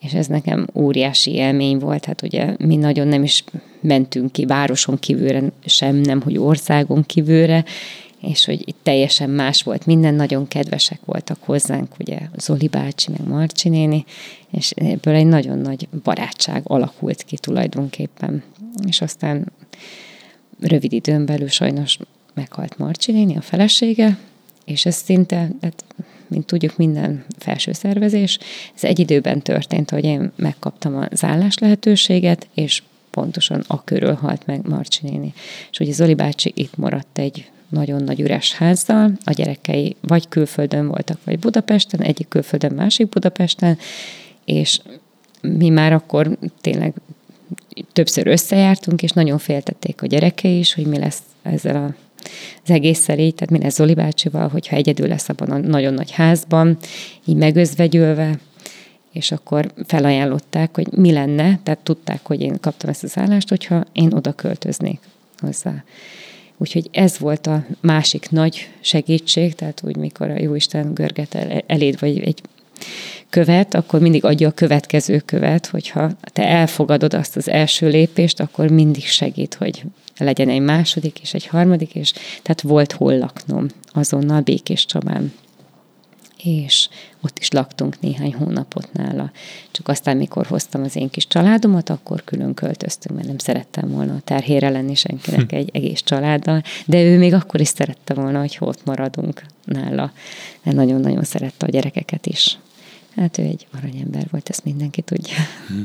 És ez nekem óriási élmény volt, hát ugye mi nagyon nem is mentünk ki városon kívülre, sem nem, hogy országon kívülre, és hogy itt teljesen más volt, minden nagyon kedvesek voltak hozzánk, ugye Zoli bácsi, meg Marcsi néni, és ebből egy nagyon nagy barátság alakult ki tulajdonképpen. És aztán rövid időn belül sajnos meghalt Marcsi néni, a felesége, és ez szinte, hát, mint tudjuk, minden felső szervezés, ez egy időben történt, hogy én megkaptam az állás lehetőséget, és pontosan a körül halt meg Marcsi néni. És ugye Zoli bácsi itt maradt egy nagyon nagy üres házzal, a gyerekei vagy külföldön voltak, vagy Budapesten, egyik külföldön, másik Budapesten, és mi már akkor tényleg többször összejártunk, és nagyon féltették a gyerekei is, hogy mi lesz ezzel a az egésszel így, tehát mi lesz Zoli bácsival, hogyha egyedül lesz abban a nagyon nagy házban, így megözvegyülve, és akkor felajánlották, hogy mi lenne, tehát tudták, hogy én kaptam ezt az állást, hogyha én oda költöznék hozzá. Úgyhogy ez volt a másik nagy segítség, tehát úgy, mikor a Jóisten görget eléd, vagy egy követ, akkor mindig adja a következő követ, hogyha te elfogadod azt az első lépést, akkor mindig segít, hogy legyen egy második és egy harmadik, és tehát volt hol laknom azonnal Békés Csabán és ott is laktunk néhány hónapot nála. Csak aztán, mikor hoztam az én kis családomat, akkor külön költöztünk, mert nem szerettem volna a terhére lenni senkinek hm. egy egész családdal, de ő még akkor is szerette volna, hogy ott maradunk nála. Mert nagyon-nagyon szerette a gyerekeket is. Hát ő egy aranyember volt, ezt mindenki tudja. Hm.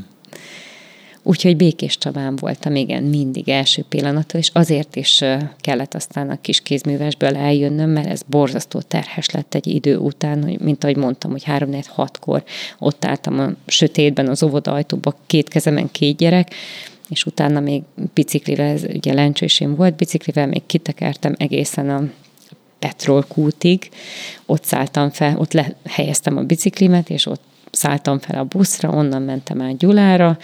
Úgyhogy Békés Csabán voltam, igen, mindig első pillanattól, és azért is kellett aztán a kis kézművesből eljönnöm, mert ez borzasztó terhes lett egy idő után, hogy, mint ahogy mondtam, hogy 3 4 6 kor ott álltam a sötétben az óvoda ajtóba, két kezemen két gyerek, és utána még biciklivel, ez ugye lencsősém volt, biciklivel még kitekertem egészen a petrolkútig, ott szálltam fel, ott lehelyeztem a biciklimet, és ott szálltam fel a buszra, onnan mentem át Gyulára,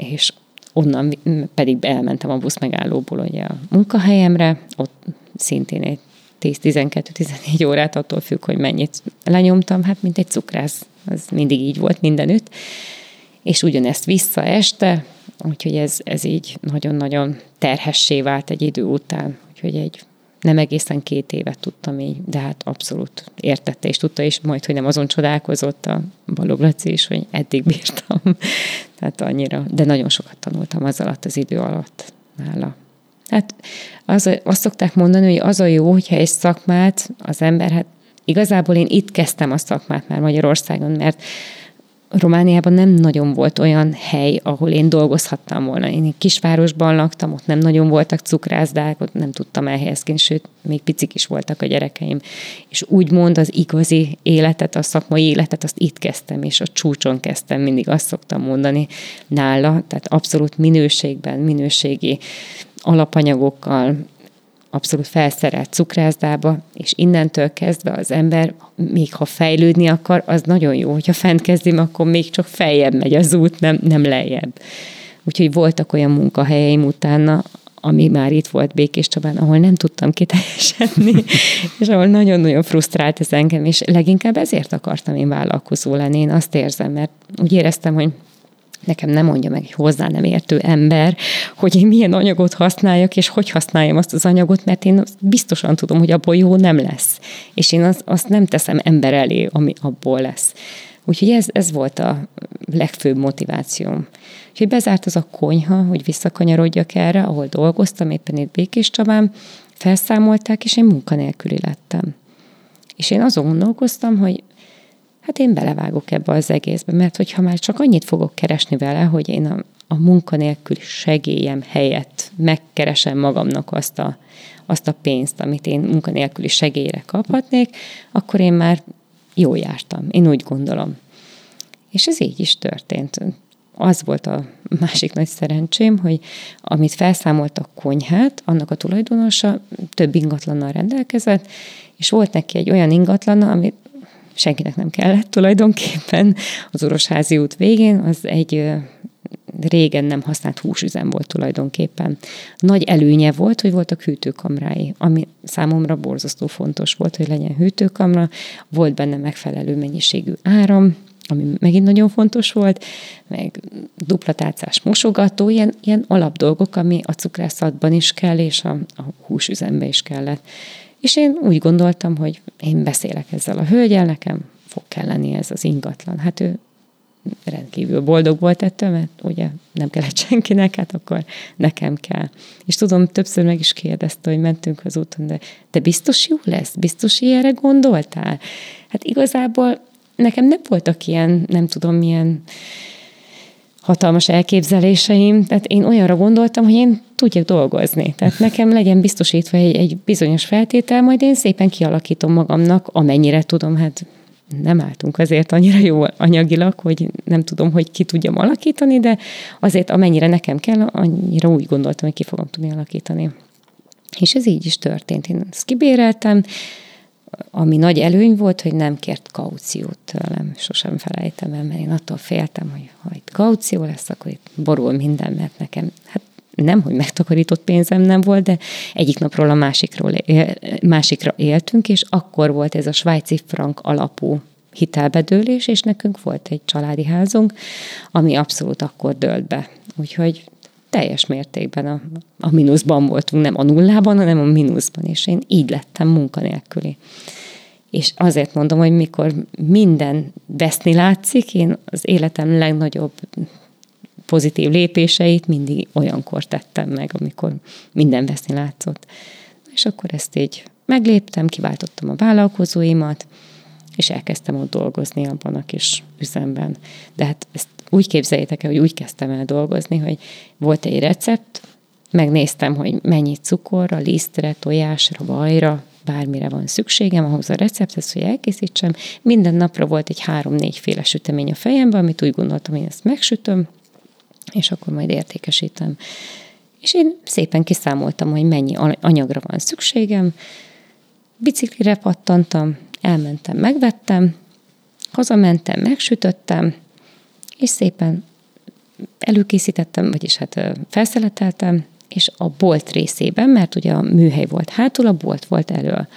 és onnan pedig elmentem a busz megállóból ugye a munkahelyemre, ott szintén egy 10-12-14 órát, attól függ, hogy mennyit lenyomtam, hát mint egy cukrász, az mindig így volt mindenütt, és ugyanezt vissza este, úgyhogy ez, ez így nagyon-nagyon terhessé vált egy idő után, úgyhogy egy nem egészen két évet tudtam így, de hát abszolút értette és tudta, és majd, hogy nem azon csodálkozott a Balog Laci is, hogy eddig bírtam. Tehát annyira, de nagyon sokat tanultam az alatt, az idő alatt nála. Hát az, azt szokták mondani, hogy az a jó, hogyha egy szakmát az ember, hát igazából én itt kezdtem a szakmát már Magyarországon, mert Romániában nem nagyon volt olyan hely, ahol én dolgozhattam volna. Én egy kisvárosban laktam, ott nem nagyon voltak cukrászdák, ott nem tudtam elhelyezkedni, sőt, még picik is voltak a gyerekeim. És úgymond az igazi életet, a szakmai életet, azt itt kezdtem, és a csúcson kezdtem, mindig azt szoktam mondani nála, tehát abszolút minőségben, minőségi alapanyagokkal, abszolút felszerelt cukrászdába, és innentől kezdve az ember, még ha fejlődni akar, az nagyon jó, hogyha fent kezdim, akkor még csak feljebb megy az út, nem, nem lejjebb. Úgyhogy voltak olyan munkahelyeim utána, ami már itt volt Békés Csabán, ahol nem tudtam kiteljesedni, és ahol nagyon-nagyon frusztrált ez engem, és leginkább ezért akartam én vállalkozó lenni. Én azt érzem, mert úgy éreztem, hogy nekem nem mondja meg egy hozzá nem értő ember, hogy én milyen anyagot használjak, és hogy használjam azt az anyagot, mert én biztosan tudom, hogy abból jó nem lesz. És én azt, azt nem teszem ember elé, ami abból lesz. Úgyhogy ez, ez volt a legfőbb motivációm. Úgyhogy bezárt az a konyha, hogy visszakanyarodjak erre, ahol dolgoztam, éppen itt Békés Csabán, felszámolták, és én munkanélküli lettem. És én azon gondolkoztam, hogy hát én belevágok ebbe az egészbe, mert hogyha már csak annyit fogok keresni vele, hogy én a, a munkanélküli segélyem helyett megkeresem magamnak azt a, azt a pénzt, amit én munkanélküli segélyre kaphatnék, akkor én már jó jártam. Én úgy gondolom. És ez így is történt. Az volt a másik nagy szerencsém, hogy amit felszámolt a konyhát, annak a tulajdonosa több ingatlannal rendelkezett, és volt neki egy olyan ingatlana, amit senkinek nem kellett tulajdonképpen az Orosházi út végén, az egy régen nem használt húsüzem volt tulajdonképpen. Nagy előnye volt, hogy voltak hűtőkamrái, ami számomra borzasztó fontos volt, hogy legyen hűtőkamra, volt benne megfelelő mennyiségű áram, ami megint nagyon fontos volt, meg duplatálcás mosogató, ilyen, ilyen alapdolgok, ami a cukrászatban is kell, és a, a húsüzembe is kellett. És én úgy gondoltam, hogy én beszélek ezzel a hölgyel, nekem fog kelleni ez az ingatlan. Hát ő rendkívül boldog volt ettől, mert ugye nem kellett senkinek, hát akkor nekem kell. És tudom, többször meg is kérdezte, hogy mentünk az úton, de te biztos jó lesz? Biztos ilyenre gondoltál? Hát igazából nekem nem voltak ilyen, nem tudom, milyen hatalmas elképzeléseim, tehát én olyanra gondoltam, hogy én tudjak dolgozni. Tehát nekem legyen biztosítva egy, egy bizonyos feltétel, majd én szépen kialakítom magamnak, amennyire tudom, hát nem álltunk azért annyira jó anyagilag, hogy nem tudom, hogy ki tudjam alakítani, de azért amennyire nekem kell, annyira úgy gondoltam, hogy ki fogom tudni alakítani. És ez így is történt. Én ezt kibéreltem, ami nagy előny volt, hogy nem kért kauciót tőlem, sosem felejtem el, mert én attól féltem, hogy ha itt kaució lesz, akkor itt borul minden, mert nekem, hát nem, hogy megtakarított pénzem nem volt, de egyik napról a másikról, másikra éltünk, és akkor volt ez a svájci frank alapú hitelbedőlés, és nekünk volt egy családi házunk, ami abszolút akkor dőlt be. Úgyhogy teljes mértékben a, a mínuszban voltunk, nem a nullában, hanem a mínuszban, és én így lettem munkanélküli. És azért mondom, hogy mikor minden veszni látszik, én az életem legnagyobb pozitív lépéseit mindig olyankor tettem meg, amikor minden veszni látszott. És akkor ezt így megléptem, kiváltottam a vállalkozóimat, és elkezdtem ott dolgozni abban a kis üzemben. De hát ezt úgy képzeljétek el, hogy úgy kezdtem el dolgozni, hogy volt egy recept, megnéztem, hogy mennyi cukorra, lisztre, tojásra, vajra, bármire van szükségem ahhoz a recepthez, hogy elkészítsem. Minden napra volt egy három-négy féle sütemény a fejemben, amit úgy gondoltam, hogy ezt megsütöm, és akkor majd értékesítem. És én szépen kiszámoltam, hogy mennyi anyagra van szükségem, biciklire pattantam, elmentem, megvettem, hazamentem, megsütöttem, és szépen előkészítettem, vagyis hát felszeleteltem, és a bolt részében, mert ugye a műhely volt hátul, a bolt volt elől.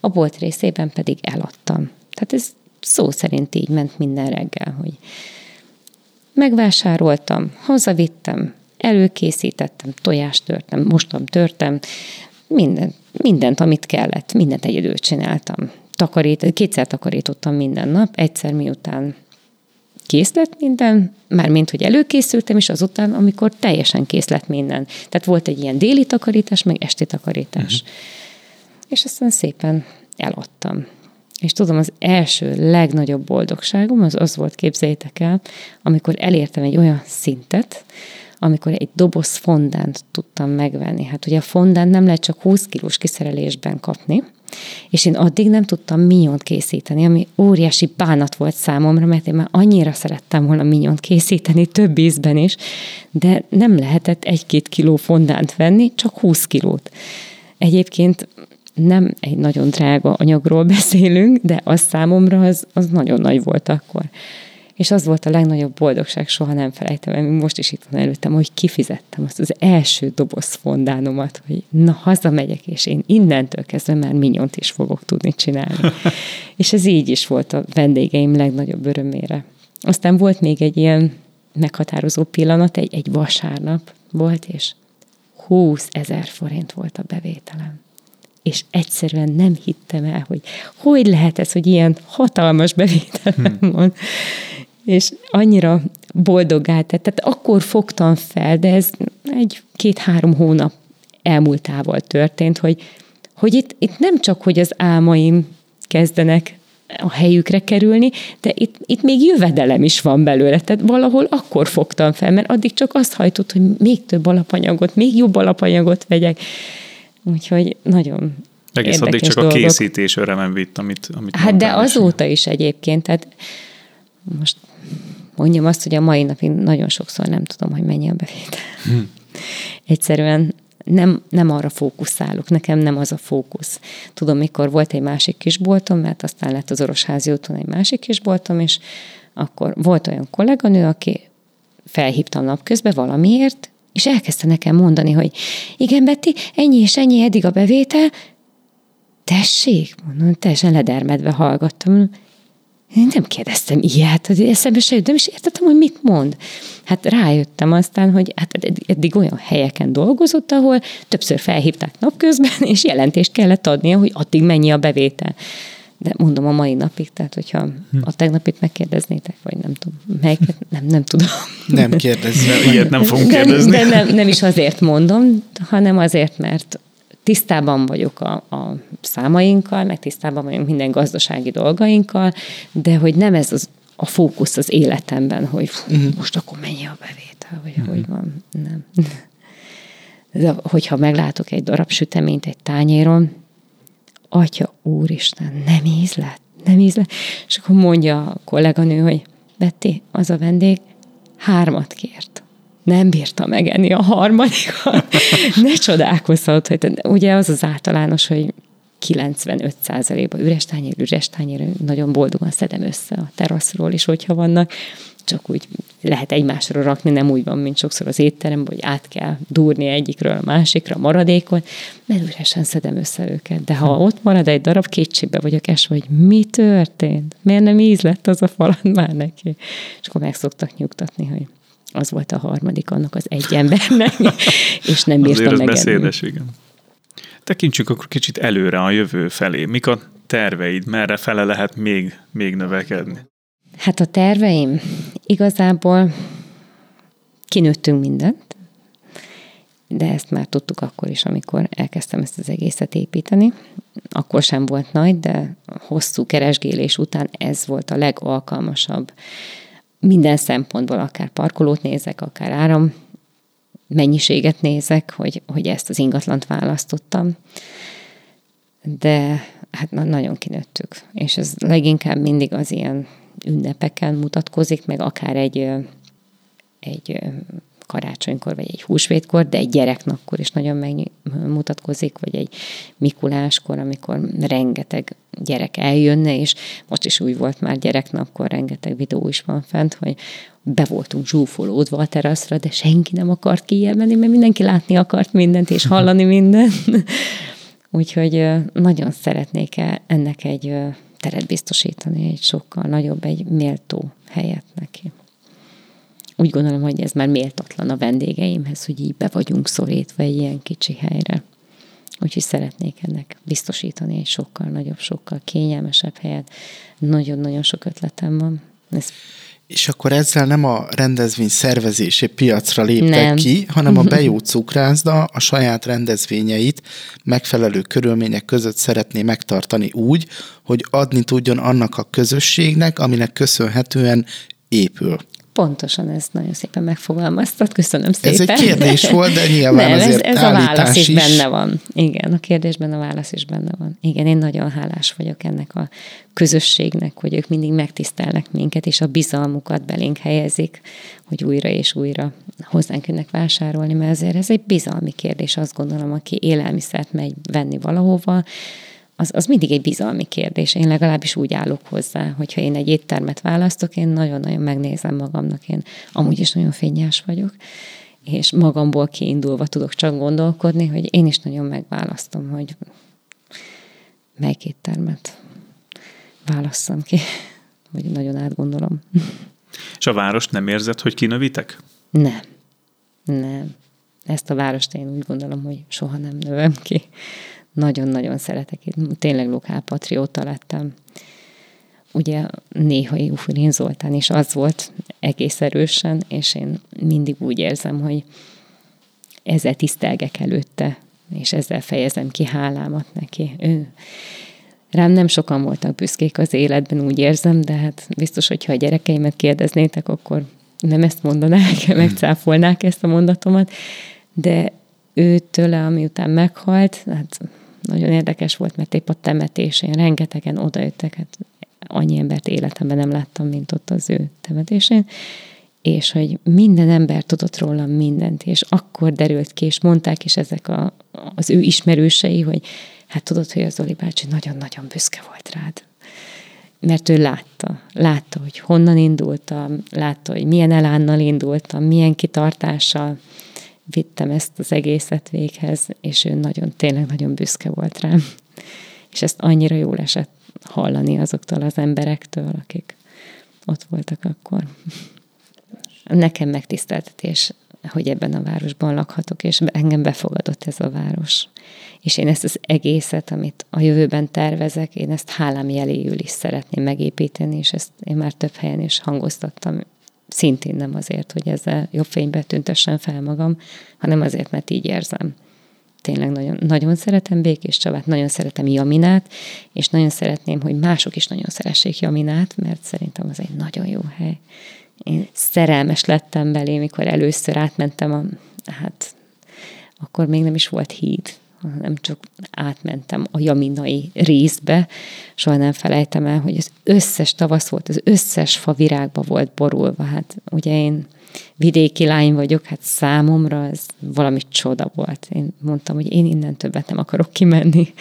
A bolt részében pedig eladtam. Tehát ez szó szerint így ment minden reggel, hogy megvásároltam, hazavittem, előkészítettem, tojást törtem, mostam, törtem, minden, mindent, amit kellett, mindent egyedül csináltam. Takarít, kétszer takarítottam minden nap, egyszer miután kész lett minden, mint hogy előkészültem, és azután, amikor teljesen kész lett minden. Tehát volt egy ilyen déli takarítás, meg esti takarítás. Uh-huh. És aztán szépen eladtam. És tudom, az első legnagyobb boldogságom az az volt, képzeljétek el, amikor elértem egy olyan szintet, amikor egy doboz fondánt tudtam megvenni. Hát ugye a fondán nem lehet csak 20 kilós kiszerelésben kapni, és én addig nem tudtam minyont készíteni, ami óriási bánat volt számomra, mert én már annyira szerettem volna minyont készíteni, több ízben is, de nem lehetett egy-két kiló fondánt venni, csak 20 kilót. Egyébként nem egy nagyon drága anyagról beszélünk, de az számomra az, az nagyon nagy volt akkor. És az volt a legnagyobb boldogság, soha nem felejtem el, most is itt van előttem, hogy kifizettem azt az első doboz fondánomat, hogy na, hazamegyek, és én innentől kezdve már minyont is fogok tudni csinálni. és ez így is volt a vendégeim legnagyobb örömére. Aztán volt még egy ilyen meghatározó pillanat, egy, egy vasárnap volt, és 20 ezer forint volt a bevételem. És egyszerűen nem hittem el, hogy hogy lehet ez, hogy ilyen hatalmas bevételem hmm. van. És annyira boldoggá tett. Tehát akkor fogtam fel, de ez egy két-három hónap elmúltával történt, hogy, hogy itt, itt nem csak, hogy az álmaim kezdenek a helyükre kerülni, de itt, itt még jövedelem is van belőle. Tehát valahol akkor fogtam fel, mert addig csak azt hajtott, hogy még több alapanyagot, még jobb alapanyagot vegyek. Úgyhogy nagyon Egész addig csak dolgok. a készítés örömem vitt, amit, amit Hát de azóta is. is egyébként, tehát most mondjam azt, hogy a mai napig nagyon sokszor nem tudom, hogy mennyi a bevétel. Hm. Egyszerűen nem, nem arra fókuszálok, nekem nem az a fókusz. Tudom, mikor volt egy másik kisboltom, mert aztán lett az Orosházi úton egy másik kisboltom, és akkor volt olyan kolléganő, aki felhívta a napközben valamiért, és elkezdte nekem mondani, hogy igen, Betty, ennyi és ennyi eddig a bevétel, tessék, mondom, teljesen ledermedve hallgattam. Én nem kérdeztem ilyet, hogy eszembe se jött, nem is értettem, hogy mit mond. Hát rájöttem aztán, hogy hát eddig olyan helyeken dolgozott, ahol többször felhívták napközben, és jelentést kellett adnia, hogy addig mennyi a bevétel. De mondom a mai napig, tehát hogyha hm. a tegnapit megkérdeznétek, vagy nem tudom, melyiket, nem, nem tudom. Nem kérdezni. Ilyet nem fogunk kérdezni. De, de nem, nem is azért mondom, hanem azért, mert tisztában vagyok a, a számainkkal, meg tisztában vagyok minden gazdasági dolgainkkal, de hogy nem ez az, a fókusz az életemben, hogy fú, uh-huh. most akkor mennyi a bevétel, vagy uh-huh. hogy van. Nem. De hogyha meglátok egy darab süteményt egy tányéron, atya úristen, nem ízlet, nem ízlet. És akkor mondja a kolléganő, hogy Betty, az a vendég hármat kért nem bírta megenni a harmadikat. ne csodálkozhat, hogy ugye az az általános, hogy 95%-ban üres tányér, üres tányér, nagyon boldogan szedem össze a teraszról is, hogyha vannak, csak úgy lehet egymásra rakni, nem úgy van, mint sokszor az étteremben, hogy át kell durni egyikről a másikra a maradékot, mert üresen szedem össze őket. De ha ott marad egy darab, kétségbe vagyok es, hogy mi történt? Miért nem íz lett az a falat már neki? És akkor meg szoktak nyugtatni, hogy az volt a harmadik annak az egy embernek, és nem bírtam Azért beszédes, igen. Tekintsük akkor kicsit előre a jövő felé. Mik a terveid? Merre fele lehet még, még növekedni? Hát a terveim igazából kinőttünk mindent, de ezt már tudtuk akkor is, amikor elkezdtem ezt az egészet építeni. Akkor sem volt nagy, de hosszú keresgélés után ez volt a legalkalmasabb minden szempontból, akár parkolót nézek, akár áram mennyiséget nézek, hogy, hogy ezt az ingatlant választottam. De hát nagyon kinőttük. És ez leginkább mindig az ilyen ünnepeken mutatkozik, meg akár egy, egy karácsonykor, vagy egy húsvétkor, de egy gyereknakkor is nagyon megmutatkozik, vagy egy Mikuláskor, amikor rengeteg gyerek eljönne, és most is úgy volt már gyereknapkor, rengeteg videó is van fent, hogy be voltunk zsúfolódva a teraszra, de senki nem akart kijönni, mert mindenki látni akart mindent, és hallani mindent. Úgyhogy nagyon szeretnék ennek egy teret biztosítani, egy sokkal nagyobb, egy méltó helyet úgy gondolom, hogy ez már méltatlan a vendégeimhez, hogy így be vagyunk szorítva egy ilyen kicsi helyre. Úgyhogy szeretnék ennek biztosítani egy sokkal nagyobb, sokkal kényelmesebb helyet. Nagyon-nagyon sok ötletem van. Ez és akkor ezzel nem a rendezvény szervezési piacra léptek nem. ki, hanem a bejó cukrászda a saját rendezvényeit megfelelő körülmények között szeretné megtartani úgy, hogy adni tudjon annak a közösségnek, aminek köszönhetően épül. Pontosan ez nagyon szépen megfogalmaztad, köszönöm szépen. Ez egy kérdés volt, de nyilván Nem, azért ez, ez a válasz is, is benne van. Igen, a kérdésben a válasz is benne van. Igen, én nagyon hálás vagyok ennek a közösségnek, hogy ők mindig megtisztelnek minket, és a bizalmukat belénk helyezik, hogy újra és újra hozzánk jönnek vásárolni, mert ezért ez egy bizalmi kérdés, azt gondolom, aki élelmiszert megy venni valahova, az, az mindig egy bizalmi kérdés. Én legalábbis úgy állok hozzá, hogyha én egy éttermet választok, én nagyon-nagyon megnézem magamnak, én amúgy is nagyon fényes vagyok, és magamból kiindulva tudok csak gondolkodni, hogy én is nagyon megválasztom, hogy melyik éttermet válasszam ki, hogy nagyon átgondolom. És a várost nem érzed, hogy kinövitek? Nem. Nem. Ezt a várost én úgy gondolom, hogy soha nem növem ki. Nagyon-nagyon szeretek. Én tényleg lokálpatrióta lettem. Ugye néha Ufurin Zoltán is az volt egész erősen, és én mindig úgy érzem, hogy ezzel tisztelgek előtte, és ezzel fejezem ki hálámat neki. Ő, Rám nem sokan voltak büszkék az életben, úgy érzem, de hát biztos, hogyha a gyerekeimet kérdeznétek, akkor nem ezt mondanák, megcáfolnák ezt a mondatomat, de őtől, amiután meghalt, hát nagyon érdekes volt, mert épp a temetésén rengetegen odajöttek, hát annyi embert életemben nem láttam, mint ott az ő temetésén, és hogy minden ember tudott rólam mindent, és akkor derült ki, és mondták is ezek a, az ő ismerősei, hogy hát tudod, hogy az Zoli bácsi nagyon-nagyon büszke volt rád. Mert ő látta, látta, hogy honnan indultam, látta, hogy milyen elánnal indultam, milyen kitartással vittem ezt az egészet véghez, és ő nagyon, tényleg nagyon büszke volt rám. És ezt annyira jól esett hallani azoktól az emberektől, akik ott voltak akkor. Nekem megtiszteltetés, hogy ebben a városban lakhatok, és engem befogadott ez a város. És én ezt az egészet, amit a jövőben tervezek, én ezt hálám jeléül is szeretném megépíteni, és ezt én már több helyen is hangoztattam, szintén nem azért, hogy ezzel jobb fénybe tüntessen fel magam, hanem azért, mert így érzem. Tényleg nagyon, nagyon szeretem Békés Csabát, nagyon szeretem Jaminát, és nagyon szeretném, hogy mások is nagyon szeressék Jaminát, mert szerintem az egy nagyon jó hely. Én szerelmes lettem belé, mikor először átmentem a, hát akkor még nem is volt híd, nem csak átmentem a jaminai részbe, soha nem felejtem el, hogy az összes tavasz volt, az összes fa virágba volt borulva. Hát ugye én vidéki lány vagyok, hát számomra ez valami csoda volt. Én mondtam, hogy én innen többet nem akarok kimenni.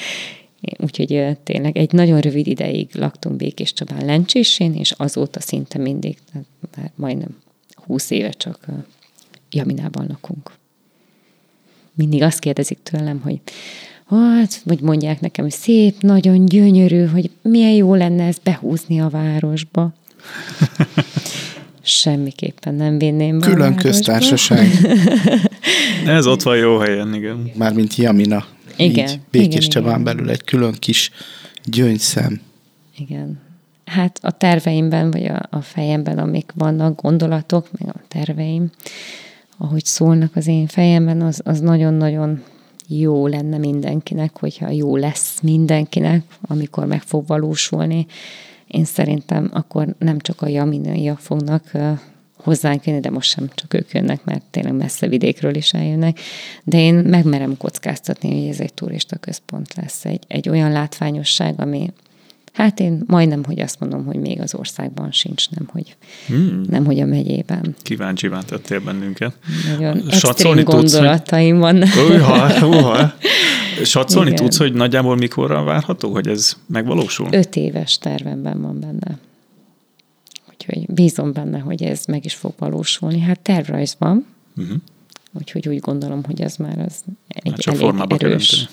Úgyhogy tényleg egy nagyon rövid ideig laktunk Békés Csabán Lencsésén, és azóta szinte mindig, már majdnem húsz éve csak Jaminában lakunk mindig azt kérdezik tőlem, hogy hát, vagy mondják nekem, hogy szép, nagyon gyönyörű, hogy milyen jó lenne ezt behúzni a városba. Semmiképpen nem vinném be Külön köztársaság. Ez ott van jó helyen, igen. Mármint Jamina. Igen. Így Békés igen, Csabán igen. belül egy külön kis gyöngyszem. Igen. Hát a terveimben, vagy a, a fejemben, amik vannak, gondolatok, meg a terveim, ahogy szólnak az én fejemben, az, az nagyon-nagyon jó lenne mindenkinek, hogyha jó lesz mindenkinek, amikor meg fog valósulni. Én szerintem akkor nem csak a jaminaiak fognak hozzánk jönni, de most sem csak ők jönnek, mert tényleg messze vidékről is eljönnek. De én megmerem kockáztatni, hogy ez egy turista központ lesz. Egy, egy olyan látványosság, ami Hát én majdnem, hogy azt mondom, hogy még az országban sincs, nem hogy, hmm. nem, hogy a megyében. Kíváncsivá tettél bennünket. Nagyon Satszolni extrém tudsz, gondolataim vannak. Uha, uha. Satszolni Igen. tudsz, hogy nagyjából mikorra várható, hogy ez megvalósul? Öt éves tervemben van benne. Úgyhogy bízom benne, hogy ez meg is fog valósulni. Hát tervrajz van, Uh-huh. úgyhogy úgy gondolom, hogy ez már az egy Hát csak elég erős. önteni.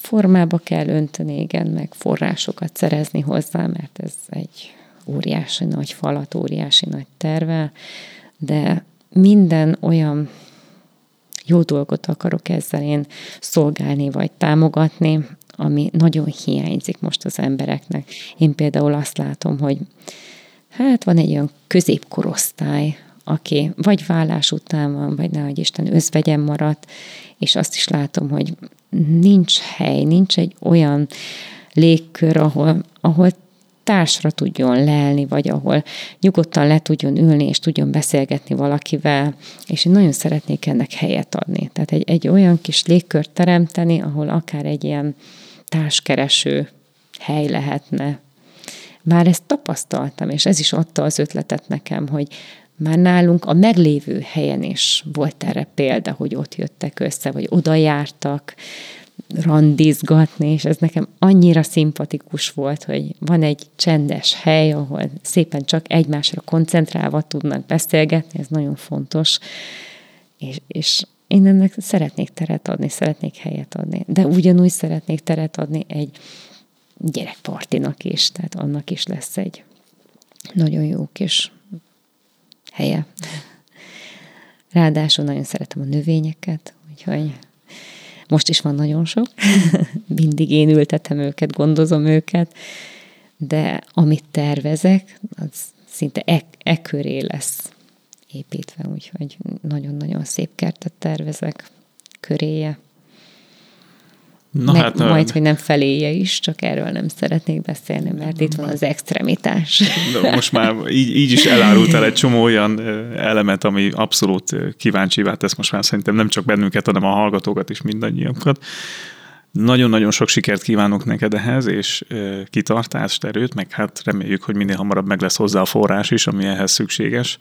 Formába kell önteni, igen, meg forrásokat szerezni hozzá, mert ez egy óriási nagy falat, óriási nagy terve, de minden olyan jó dolgot akarok ezzel én szolgálni vagy támogatni, ami nagyon hiányzik most az embereknek. Én például azt látom, hogy hát van egy olyan középkorosztály, aki vagy vállás után van, vagy nehogy Isten özvegyen maradt, és azt is látom, hogy nincs hely, nincs egy olyan légkör, ahol, ahol társra tudjon lelni, vagy ahol nyugodtan le tudjon ülni, és tudjon beszélgetni valakivel, és én nagyon szeretnék ennek helyet adni. Tehát egy, egy olyan kis légkört teremteni, ahol akár egy ilyen társkereső hely lehetne. Már ezt tapasztaltam, és ez is adta az ötletet nekem, hogy már nálunk a meglévő helyen is volt erre példa, hogy ott jöttek össze, vagy oda jártak, randizgatni, és ez nekem annyira szimpatikus volt, hogy van egy csendes hely, ahol szépen csak egymásra koncentrálva tudnak beszélgetni, ez nagyon fontos, és, és én ennek szeretnék teret adni, szeretnék helyet adni, de ugyanúgy szeretnék teret adni egy gyerekpartinak is, tehát annak is lesz egy nagyon jó kis helye. Ráadásul nagyon szeretem a növényeket, úgyhogy most is van nagyon sok. Mindig én ültetem őket, gondozom őket, de amit tervezek, az szinte e, e köré lesz építve, úgyhogy nagyon-nagyon szép kertet tervezek köréje. Na Meg hát, majd, hogy nem feléje is, csak erről nem szeretnék beszélni, mert itt van az extremitás. De most már így, így is elárultál egy csomó olyan elemet, ami abszolút kíváncsivá tesz most már szerintem nem csak bennünket, hanem a hallgatókat is mindannyiunkat. Nagyon-nagyon sok sikert kívánok neked ehhez, és kitartást, erőt, meg hát reméljük, hogy minél hamarabb meg lesz hozzá a forrás is, ami ehhez szükséges.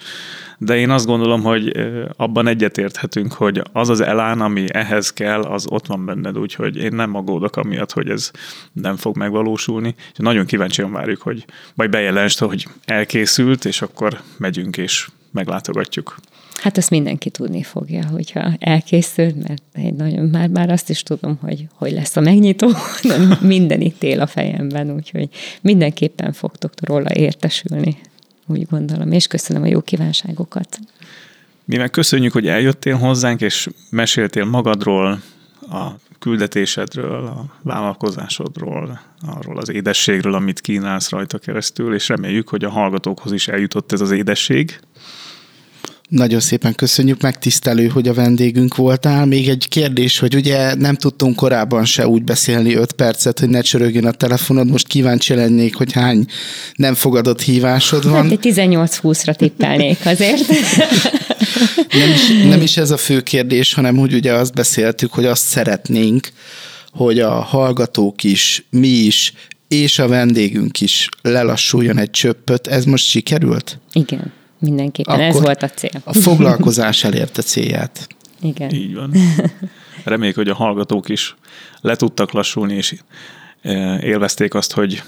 De én azt gondolom, hogy abban egyetérthetünk, hogy az az elán, ami ehhez kell, az ott van benned, úgyhogy én nem aggódok amiatt, hogy ez nem fog megvalósulni. És nagyon kíváncsian várjuk, hogy majd bejelensd, hogy elkészült, és akkor megyünk és meglátogatjuk. Hát ezt mindenki tudni fogja, hogyha elkészül, mert egy nagyon, már, már azt is tudom, hogy hogy lesz a megnyitó, de minden itt él a fejemben, úgyhogy mindenképpen fogtok róla értesülni, úgy gondolom, és köszönöm a jó kívánságokat. Mi meg köszönjük, hogy eljöttél hozzánk, és meséltél magadról, a küldetésedről, a vállalkozásodról, arról az édességről, amit kínálsz rajta keresztül, és reméljük, hogy a hallgatókhoz is eljutott ez az édesség. Nagyon szépen köszönjük, megtisztelő, hogy a vendégünk voltál. Még egy kérdés, hogy ugye nem tudtunk korábban se úgy beszélni 5 percet, hogy ne csörögjön a telefonod. Most kíváncsi lennék, hogy hány nem fogadott hívásod van. Hát egy 18-20-ra tippelnék azért. nem, is, nem is ez a fő kérdés, hanem hogy ugye azt beszéltük, hogy azt szeretnénk, hogy a hallgatók is, mi is, és a vendégünk is lelassuljon egy csöppöt. Ez most sikerült? Igen. Mindenképpen, Akkor ez volt a cél. A foglalkozás elérte célját. Igen. Így van. Reméljük, hogy a hallgatók is le tudtak lassulni, és eh, élvezték azt, hogy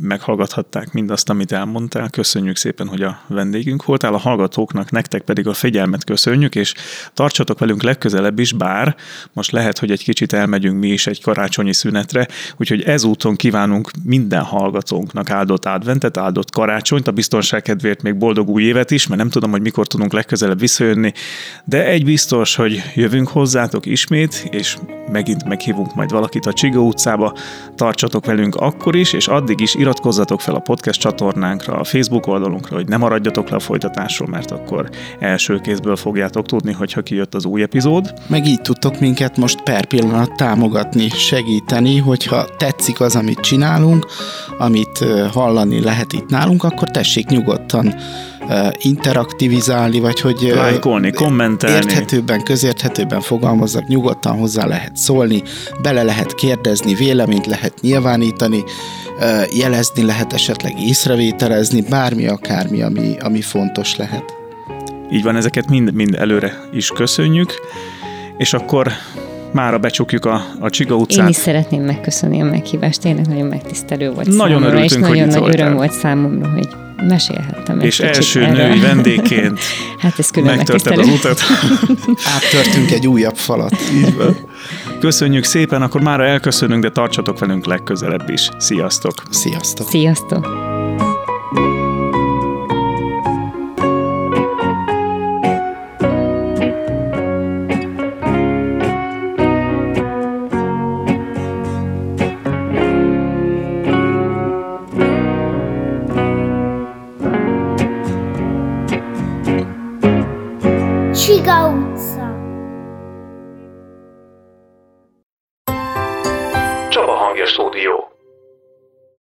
meghallgathatták mindazt, amit elmondtál. Köszönjük szépen, hogy a vendégünk voltál. A hallgatóknak, nektek pedig a figyelmet köszönjük, és tartsatok velünk legközelebb is, bár most lehet, hogy egy kicsit elmegyünk mi is egy karácsonyi szünetre, úgyhogy ezúton kívánunk minden hallgatónknak áldott adventet, áldott karácsonyt, a biztonság kedvéért még boldog új évet is, mert nem tudom, hogy mikor tudunk legközelebb visszajönni, de egy biztos, hogy jövünk hozzátok ismét, és megint meghívunk majd valakit a Csiga utcába, tartsatok velünk akkor is, és addig is iratkozzatok fel a podcast csatornánkra, a Facebook oldalunkra, hogy ne maradjatok le a folytatásról, mert akkor első kézből fogjátok tudni, hogyha kijött az új epizód. Meg így tudtok minket most per pillanat támogatni, segíteni, hogyha tetszik az, amit csinálunk, amit hallani lehet itt nálunk, akkor tessék nyugodtan interaktivizálni, vagy hogy lájkolni, kommentelni. Érthetőbben, közérthetőbben fogalmazzak, nyugodtan hozzá lehet szólni, bele lehet kérdezni, véleményt lehet nyilvánítani, jelezni lehet esetleg észrevételezni, bármi akármi, ami, ami fontos lehet. Így van, ezeket mind, mind előre is köszönjük, és akkor mára becsukjuk a, a Csiga utcát. Én is szeretném megköszönni a meghívást, tényleg nagyon megtisztelő volt nagyon számomra, örültünk, és nagyon nagy öröm volt számomra, hogy mesélhettem És első erre. női vendégként hát ez külön megtörted az utat. Áttörtünk egy újabb falat. Így van. Köszönjük szépen, akkor már elköszönünk, de tartsatok velünk legközelebb is. Sziasztok! Sziasztok! Sziasztok! Csiga utca. Csaba Hangja Stúdió